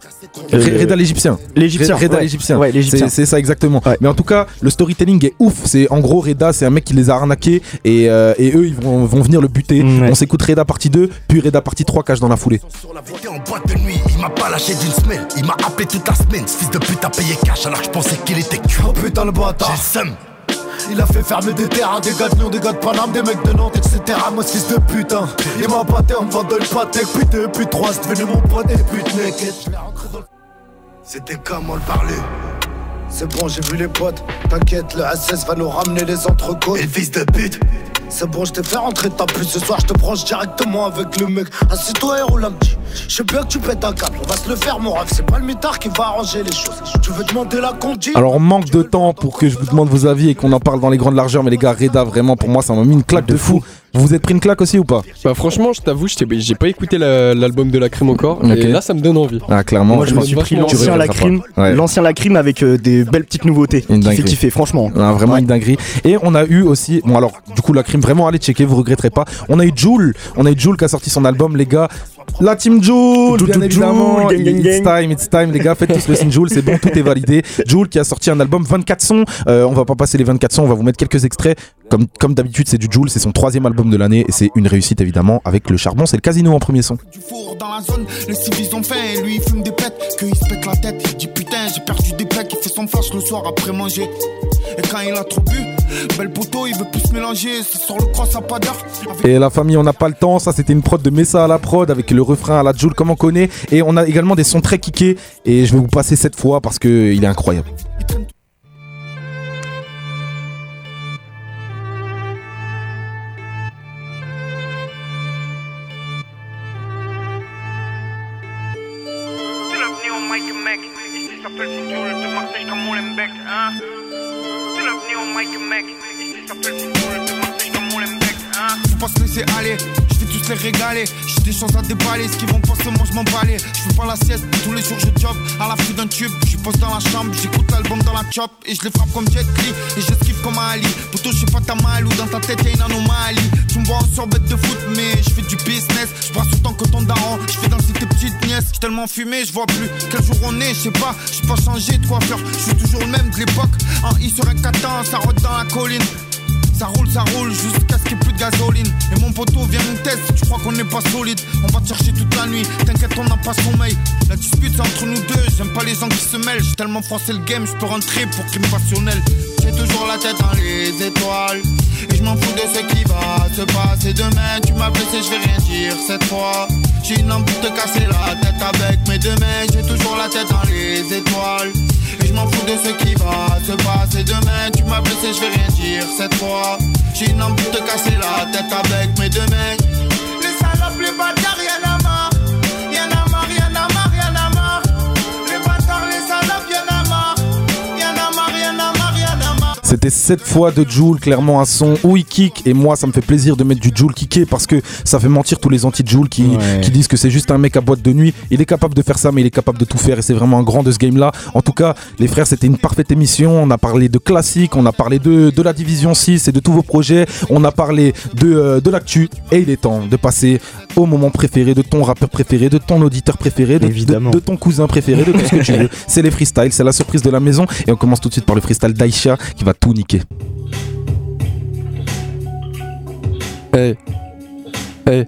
Euh, Reda l'Égyptien. L'Égyptien, Reda ouais. l'Égyptien. Ouais, l'Égyptien. C'est- C'est ça exactement. Mais en tout cas, le storytelling est ouf. C'est en gros Reda, c'est un mec qui les a arnaqués et, euh, et eux ils vont, vont venir le buter. On s'écoute Reda partie 2, puis Reda partie 3 cache dans la foulée. J'étais en boîte de nuit, il m'a pas lâché d'une semaine. Il m'a appelé toute la semaine. Ce fils de pute a payé cash alors que je pensais qu'il était cul. Oh putain le bâtard. J'ai. Il a fait fermer des terrains, des gars de Lyon, des gars de Paname, des mecs de Nantes, etc. Moi, fils de putain. Il m'a battu en me vendant le pâté, putain, puis 3, c'est devenu mon pote et pute naked. C'était comment le parler C'est bon, j'ai vu les potes. T'inquiète, le SS va nous ramener les entrecôtes. Et fils de pute C'est bon, je t'ai fait rentrer ta plus ce soir, je te branche directement avec le mec. Assis-toi et roule un petit. Je sais bien que tu pètes un câble, on va se le faire, mon ref. C'est pas le mitard qui va arranger les choses. Tu veux demander la conduite? Alors manque de temps pour que je vous demande vos avis et qu'on en parle dans les grandes largeurs, mais les gars, Reda, vraiment pour moi, ça m'a mis une claque de fou. Vous vous êtes pris une claque aussi ou pas Bah franchement, je t'avoue, j'ai pas écouté la- l'album de la crime encore. Et là, ça me donne envie. Ah, clairement. Moi je me suis pris l'ancien Lacrim, Ouais. l'ancien Lacrim avec euh, des belles petites nouveautés. Une Qui fait kiffer, franchement. Ah, vraiment une dinguerie. Et on a eu aussi, bon alors, du coup, la crime, vraiment, allez checker, vous regretterez pas. On a eu Joule, on a eu Joule qui a sorti son album, les gars. La team Joule, évidemment. gang, gang, It's time, it's time, les gars, faites tous le signe Joule, c'est bon, tout est validé. Joule qui a sorti un album 24 sons. Euh, on va pas passer les 24 sons, on va vous mettre quelques extraits. Comme, comme d'habitude, c'est du Joule, c'est son troisième album de l'année et c'est une réussite évidemment avec le charbon. C'est le casino en premier son. four dans la zone, les civils ont faim et lui il fume des pètes, qu'il se pète la tête, il dit putain j'ai perdu des plaques, il fait son flash le soir après manger. Et quand il a trop bu, belle poteau il veut plus se mélanger, c'est sur le cross à pas d'heure. Et la famille, on n'a pas le temps. Ça, c'était une prod de Messa à la prod avec le refrain à la Joule, comme on connaît. Et on a également des sons très kickés. Et je vais vous passer cette fois parce que il est incroyable. Choses à déballer, ce qu'ils vont penser, moi je m'en balais. Je fais pas la sieste, tous les jours je job à la fin d'un tube. Je pose dans la chambre, j'écoute l'album dans la chop et je les frappe comme Jet Li. Et j'esquive comme Ali. Poto, je sais pas ta mal ou dans ta tête y'a une anomalie. Tu me vois en sorbette de foot, mais je fais du business. Je brasse autant que ton daron, je fais danser tes petites nièces. J'ai tellement fumé, je vois plus quel jour on est, je sais pas. J'ai pas changé de coiffeur, je suis toujours le même de l'époque. En I sur un catin, ça rote dans la colline. Ça roule, ça roule, jusqu'à ce qu'il n'y ait plus de gasoline. Et mon poteau vient nous test, tu crois qu'on n'est pas solide. On va te chercher toute la nuit, t'inquiète, on n'a pas sommeil. La dispute entre nous deux, j'aime pas les gens qui se mêlent. J'ai tellement froissé le game, je peux rentrer pour crime passionnel. J'ai toujours la tête dans les étoiles. Et je m'en fous de ce qui va se passer demain. Tu m'as blessé, je vais rien dire cette fois. J'ai une envie de te casser la tête avec mes deux mains. J'ai toujours la tête dans les étoiles. Je m'en fous de ce qui va se passer demain. Tu m'as blessé, je vais rien dire cette fois. J'ai une envie de te casser la tête avec mes deux mains. C'était 7 fois de Joule, clairement un son où il kick. Et moi, ça me fait plaisir de mettre du Joule kické parce que ça fait mentir tous les anti-Joule qui, Ouais. qui disent que c'est juste un mec à boîte de nuit. Il est capable de faire ça, mais il est capable de tout faire. Et c'est vraiment un grand de ce game-là. En tout cas, les frères, c'était une parfaite émission. On a parlé de classique, on a parlé de, de la Division 6 et de tous vos projets. On a parlé de, euh, de l'actu. Et il est temps de passer au moment préféré de ton rappeur préféré, de ton auditeur préféré, de, de, de ton cousin préféré, de tout ce que tu <laughs> veux. C'est les freestyles, c'est la surprise de la maison. Et on commence tout de suite par le freestyle d'Aïcha qui va tout niquer. Hey. Hey.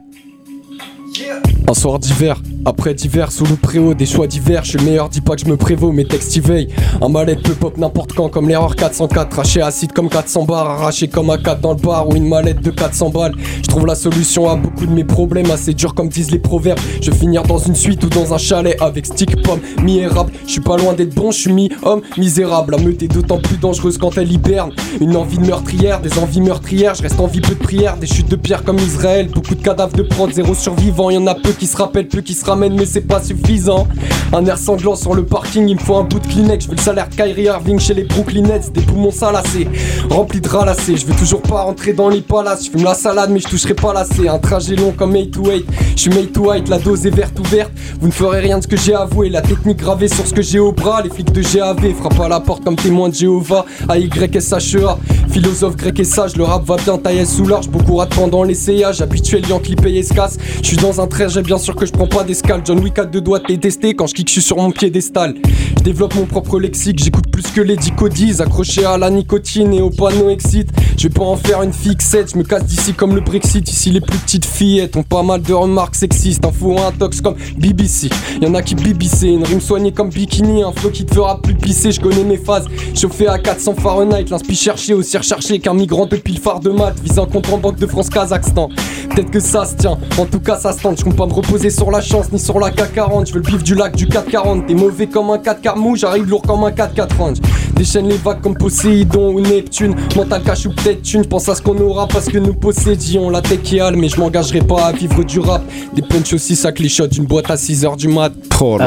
Un soir d'hiver, après d'hiver, sous le préau, des choix divers, je suis le meilleur, dis pas que je me prévaux, mes textes y veillent. Un mallette peut pop n'importe quand, comme l'erreur 404, craché acide comme 400 bars, arraché comme un 4 dans le bar, ou une mallette de 400 balles. Je trouve la solution à beaucoup de mes problèmes, assez dur comme disent les proverbes. Je vais finir dans une suite ou dans un chalet avec stick pomme, mi et rap. Je suis pas loin d'être bon, je suis mi-homme, misérable. La meute est d'autant plus dangereuse quand elle hiberne. Une envie de meurtrière, des envies meurtrières, je reste en vie peu de prières, des chutes de pierre comme Israël, beaucoup de cadavres de prod, zéro survivant, y en a peu qui se rappellent, peu qui se ramènent, mais c'est pas suffisant. Un air sanglant sur le parking, il me faut un bout de Kleenex, je veux le salaire de Kyrie Irving chez les Brooklynettes, des poumons salassés, remplis de ralassés, je veux toujours pas rentrer dans les palaces, je fume la salade mais je toucherai pas l'assez, un trajet long comme 8 to 8, je suis made to white, la dose est verte ouverte, vous ne ferez rien de ce que j'ai avoué, la technique gravée sur ce que j'ai au bras, les flics de GAV frappent à la porte comme témoin de Jéhovah, A-Y-S-H-E-A, philosophe grec et sage, le rap va bien tailler sous large, beaucoup ratent pendant l'essayage, habituel Yankee paye escasse, je suis dans un trajet bien sûr que je prends pas d'escale, John Wick a deux doigts de quand je kick sur mon piédestal, je développe mon propre lexique, j'écoute plus que les dicodies, accroché à la nicotine et au panneau excite, je vais pas en faire une fixette, je me casse d'ici comme le Brexit, ici les plus petites fillettes ont pas mal de remarques sexistes, un fou un tox comme BBC, y en a qui BBC, une rime soignée comme bikini, un flow qui te fera plus pisser, je connais mes phases, chauffé à 400 Fahrenheit, l'inspi cherché aussi recherché qu'un migrant depuis le phare de maths, vise un compte en banque de France Kazakhstan, peut-être que ça se tient, en tout cas ça se tente, je compte pas me reposer sur la chance ni sur la K40, je veux le bif du lac du 440, t'es mauvais comme un 4 carmou, j'arrive lourd comme un 4 4 range, Déchaîne les vagues comme Poséidon ou Neptune. Mental cache ou peut-être une. Pense à ce qu'on aura parce que nous possédions la tech qui mais je m'engagerai pas à vivre du rap. Des punch aussi, ça clichote d'une boîte à 6h du mat. Oh là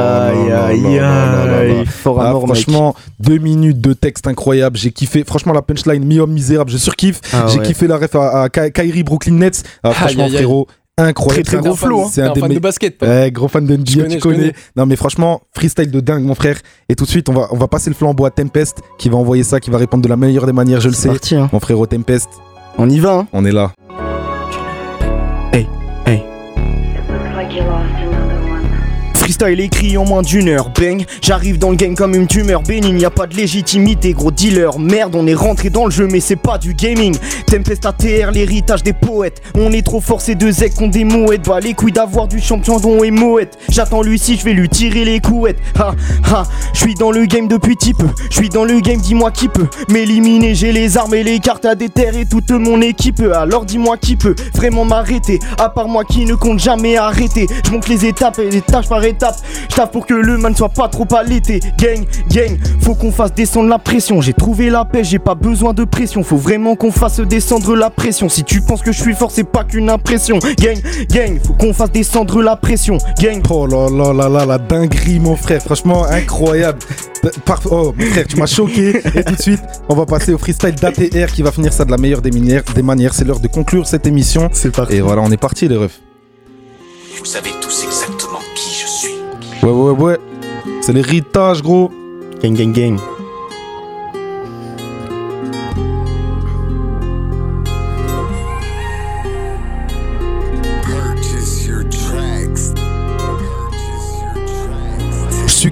là Aïe, là là aïe, aïe, fort Ah, franchement, deux minutes de texte incroyable. J'ai kiffé. Franchement, la punchline mi-homme misérable, je surkiffe. Ah J'ai ouais. kiffé la ref à, à Ky- Kyrie Brooklyn Nets. Ah, franchement, Aïe, aïe, aïe. frérot, incroyable. Très, très C'est un gros flow, hein. C'est T'es un, un des fan de basket. Ouais, gros fan de NBA, Je connais, tu je connais. connais. Non, mais franchement, freestyle de dingue, mon frère. Et tout de suite, on va, on va passer le flambeau à Tempest qui va envoyer ça, qui va répondre de la meilleure des manières, je le C'est sais. parti, hein. Mon frérot Tempest, On y va, hein. on est là. Freestyle écrit en moins d'une heure, bang J'arrive dans le game comme une tumeur. Bénigne Y'a pas de légitimité, gros dealer. Merde, on est rentré dans le jeu mais c'est pas du gaming. Tempest ATR, l'héritage des poètes. On est trop forcé de zec qu'on des mouettes les couilles d'avoir du champion dont est moette J'attends lui si je vais lui tirer les couettes. Ha ha, je suis dans le game depuis peu. Je suis dans le game, dis-moi qui peut M'éliminer, j'ai les armes et les cartes à déterrer toute mon équipe. Alors dis-moi qui peut vraiment m'arrêter. À part moi qui ne compte jamais arrêter. Je monte les étapes et les tâches par Je taffe pour que le man soit pas trop allaité Gang, gang, faut qu'on fasse descendre la pression J'ai trouvé la paix, j'ai pas besoin de pression Faut vraiment qu'on fasse descendre la pression Si tu penses que je suis fort, c'est pas qu'une impression Gang, gang, faut qu'on fasse descendre la pression Gang, Oh là là là là, la dinguerie, mon frère. Franchement, incroyable. Par- Oh, mon frère, tu m'as choqué. Et tout de suite, on va passer au freestyle d'ATR qui va finir ça de la meilleure des manières. Des manières. C'est l'heure de conclure cette émission. c'est parti Et voilà, on est parti, les refs. Vous savez tous exactement qui je suis. Ouais, ouais, ouais. C'est l'héritage, gros. Gang, gang, gang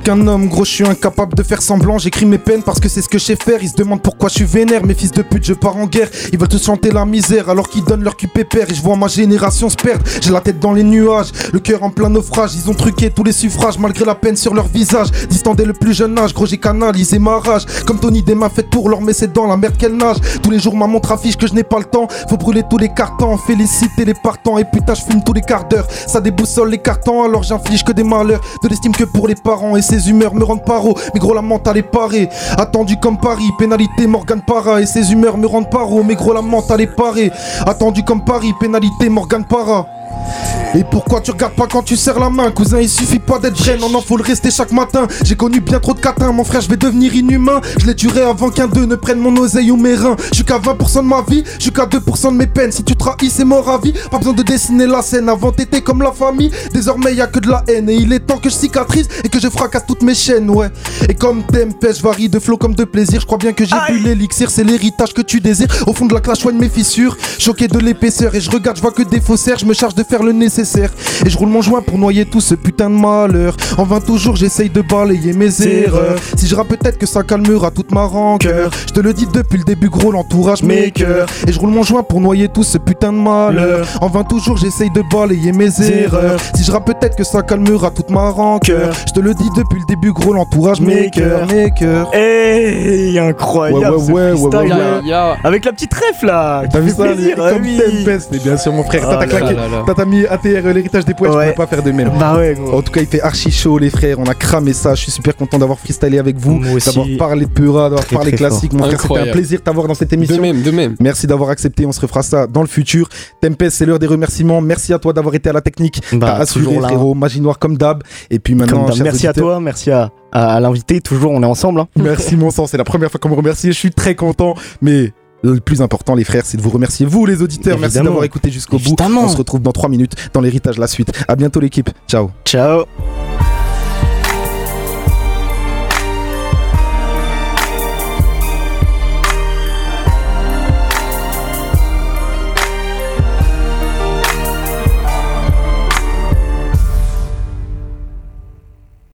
qu'un homme, gros, je suis incapable de faire semblant. J'écris mes peines parce que c'est ce que je sais faire. Ils se demandent pourquoi je suis vénère. Mes fils de pute, je pars en guerre. Ils veulent tous chanter la misère alors qu'ils donnent leur cul pépère. Et je vois ma génération se perdre. J'ai la tête dans les nuages, le cœur en plein naufrage. Ils ont truqué tous les suffrages malgré la peine sur leur visage. Distant dès le plus jeune âge, gros, j'ai canalisé ma rage. Comme Tony des mains faites pour leur mais c'est dans la merde qu'elle nage. Tous les jours, ma montre affiche que je n'ai pas le temps. Faut brûler tous les cartons, féliciter les partants. Et putain, je fume tous les quarts d'heure. Ça déboussole les cartons, alors j'inflige que des malheurs. De l'estime que pour les parents et ses humeurs me rendent paro. Mais gros, la mentale est parée. Attendu comme Paris, pénalité Morgan Para. Et ses humeurs me rendent paro. Mais gros, la mentale est parée. Attendu comme Paris, pénalité Morgan Para. Et pourquoi tu regardes pas quand tu serres la main Cousin? Il suffit pas d'être jeune, non non faut le rester chaque matin. J'ai connu bien trop de catins, mon frère je vais devenir inhumain. Je les tuerai avant qu'un d'eux ne prenne mon oseille ou mes reins. Je suis qu'à 20% de ma vie, je suis qu'à 2% de mes peines. Si tu trahis c'est mort à vie, pas besoin de dessiner la scène Avant t'étais comme la famille, désormais y a que de la haine Et il est temps que je cicatrise et que je fracasse toutes mes chaînes ouais. Et comme Tempest, je varie de flow comme de plaisir. Je crois bien que j'ai bu l'élixir, c'est l'héritage que tu désires. Au fond de la clash, soigne mes fissures. Choqué de l'épaisseur et je regarde, je vois que des faussaires. Je me charge de faire le nécessaire. Et je roule mon joint pour noyer tout ce putain de malheur. En vain toujours j'essaye de balayer mes erreurs. Si je rappe peut-être que ça calmera toute ma rancœur. Je te le dis depuis le début gros l'entourage mes cœurs. Et je roule mon joint pour noyer tout ce putain de malheur. En vain toujours j'essaye de balayer mes erreurs. Si je rappe peut-être que ça calmera toute ma rancœur. Je te le dis depuis le début gros l'entourage mes cœurs. Mes cœurs. Hey, incroyable Ouais, ouais, ouais, ouais. Avec la petite ref là qui T'as vu ça ah Comme oui. Tempest, mais bien sûr mon frère, Oh t'as là claqué, là là. T'as t'as mis ATR l'héritage des poètes, je Ouais. pouvais pas faire de même. Bah ouais, gros. En tout cas, il fait archi chaud les frères, on a cramé ça, je suis super content d'avoir freestylé avec vous, d'avoir parlé de Peura, d'avoir parlé très classique, mon frère, c'était un plaisir de t'avoir dans cette émission. De même, de même. Merci d'avoir accepté, on se refera ça dans le futur. Tempest, c'est l'heure des remerciements. Merci à toi d'avoir été à la technique. Bah, T'as assuré, frérot. Magie noire comme d'hab. Et puis maintenant, merci à toi, merci à l'invité, toujours on est ensemble. hein. Merci mon sang, c'est la première fois qu'on me remercie. Je suis très content, mais le plus important, les frères, c'est de vous remercier, vous les auditeurs. Merci d'avoir écouté jusqu'au bout. On se retrouve dans 3 minutes dans l'héritage, la suite. À bientôt l'équipe. Ciao. Ciao.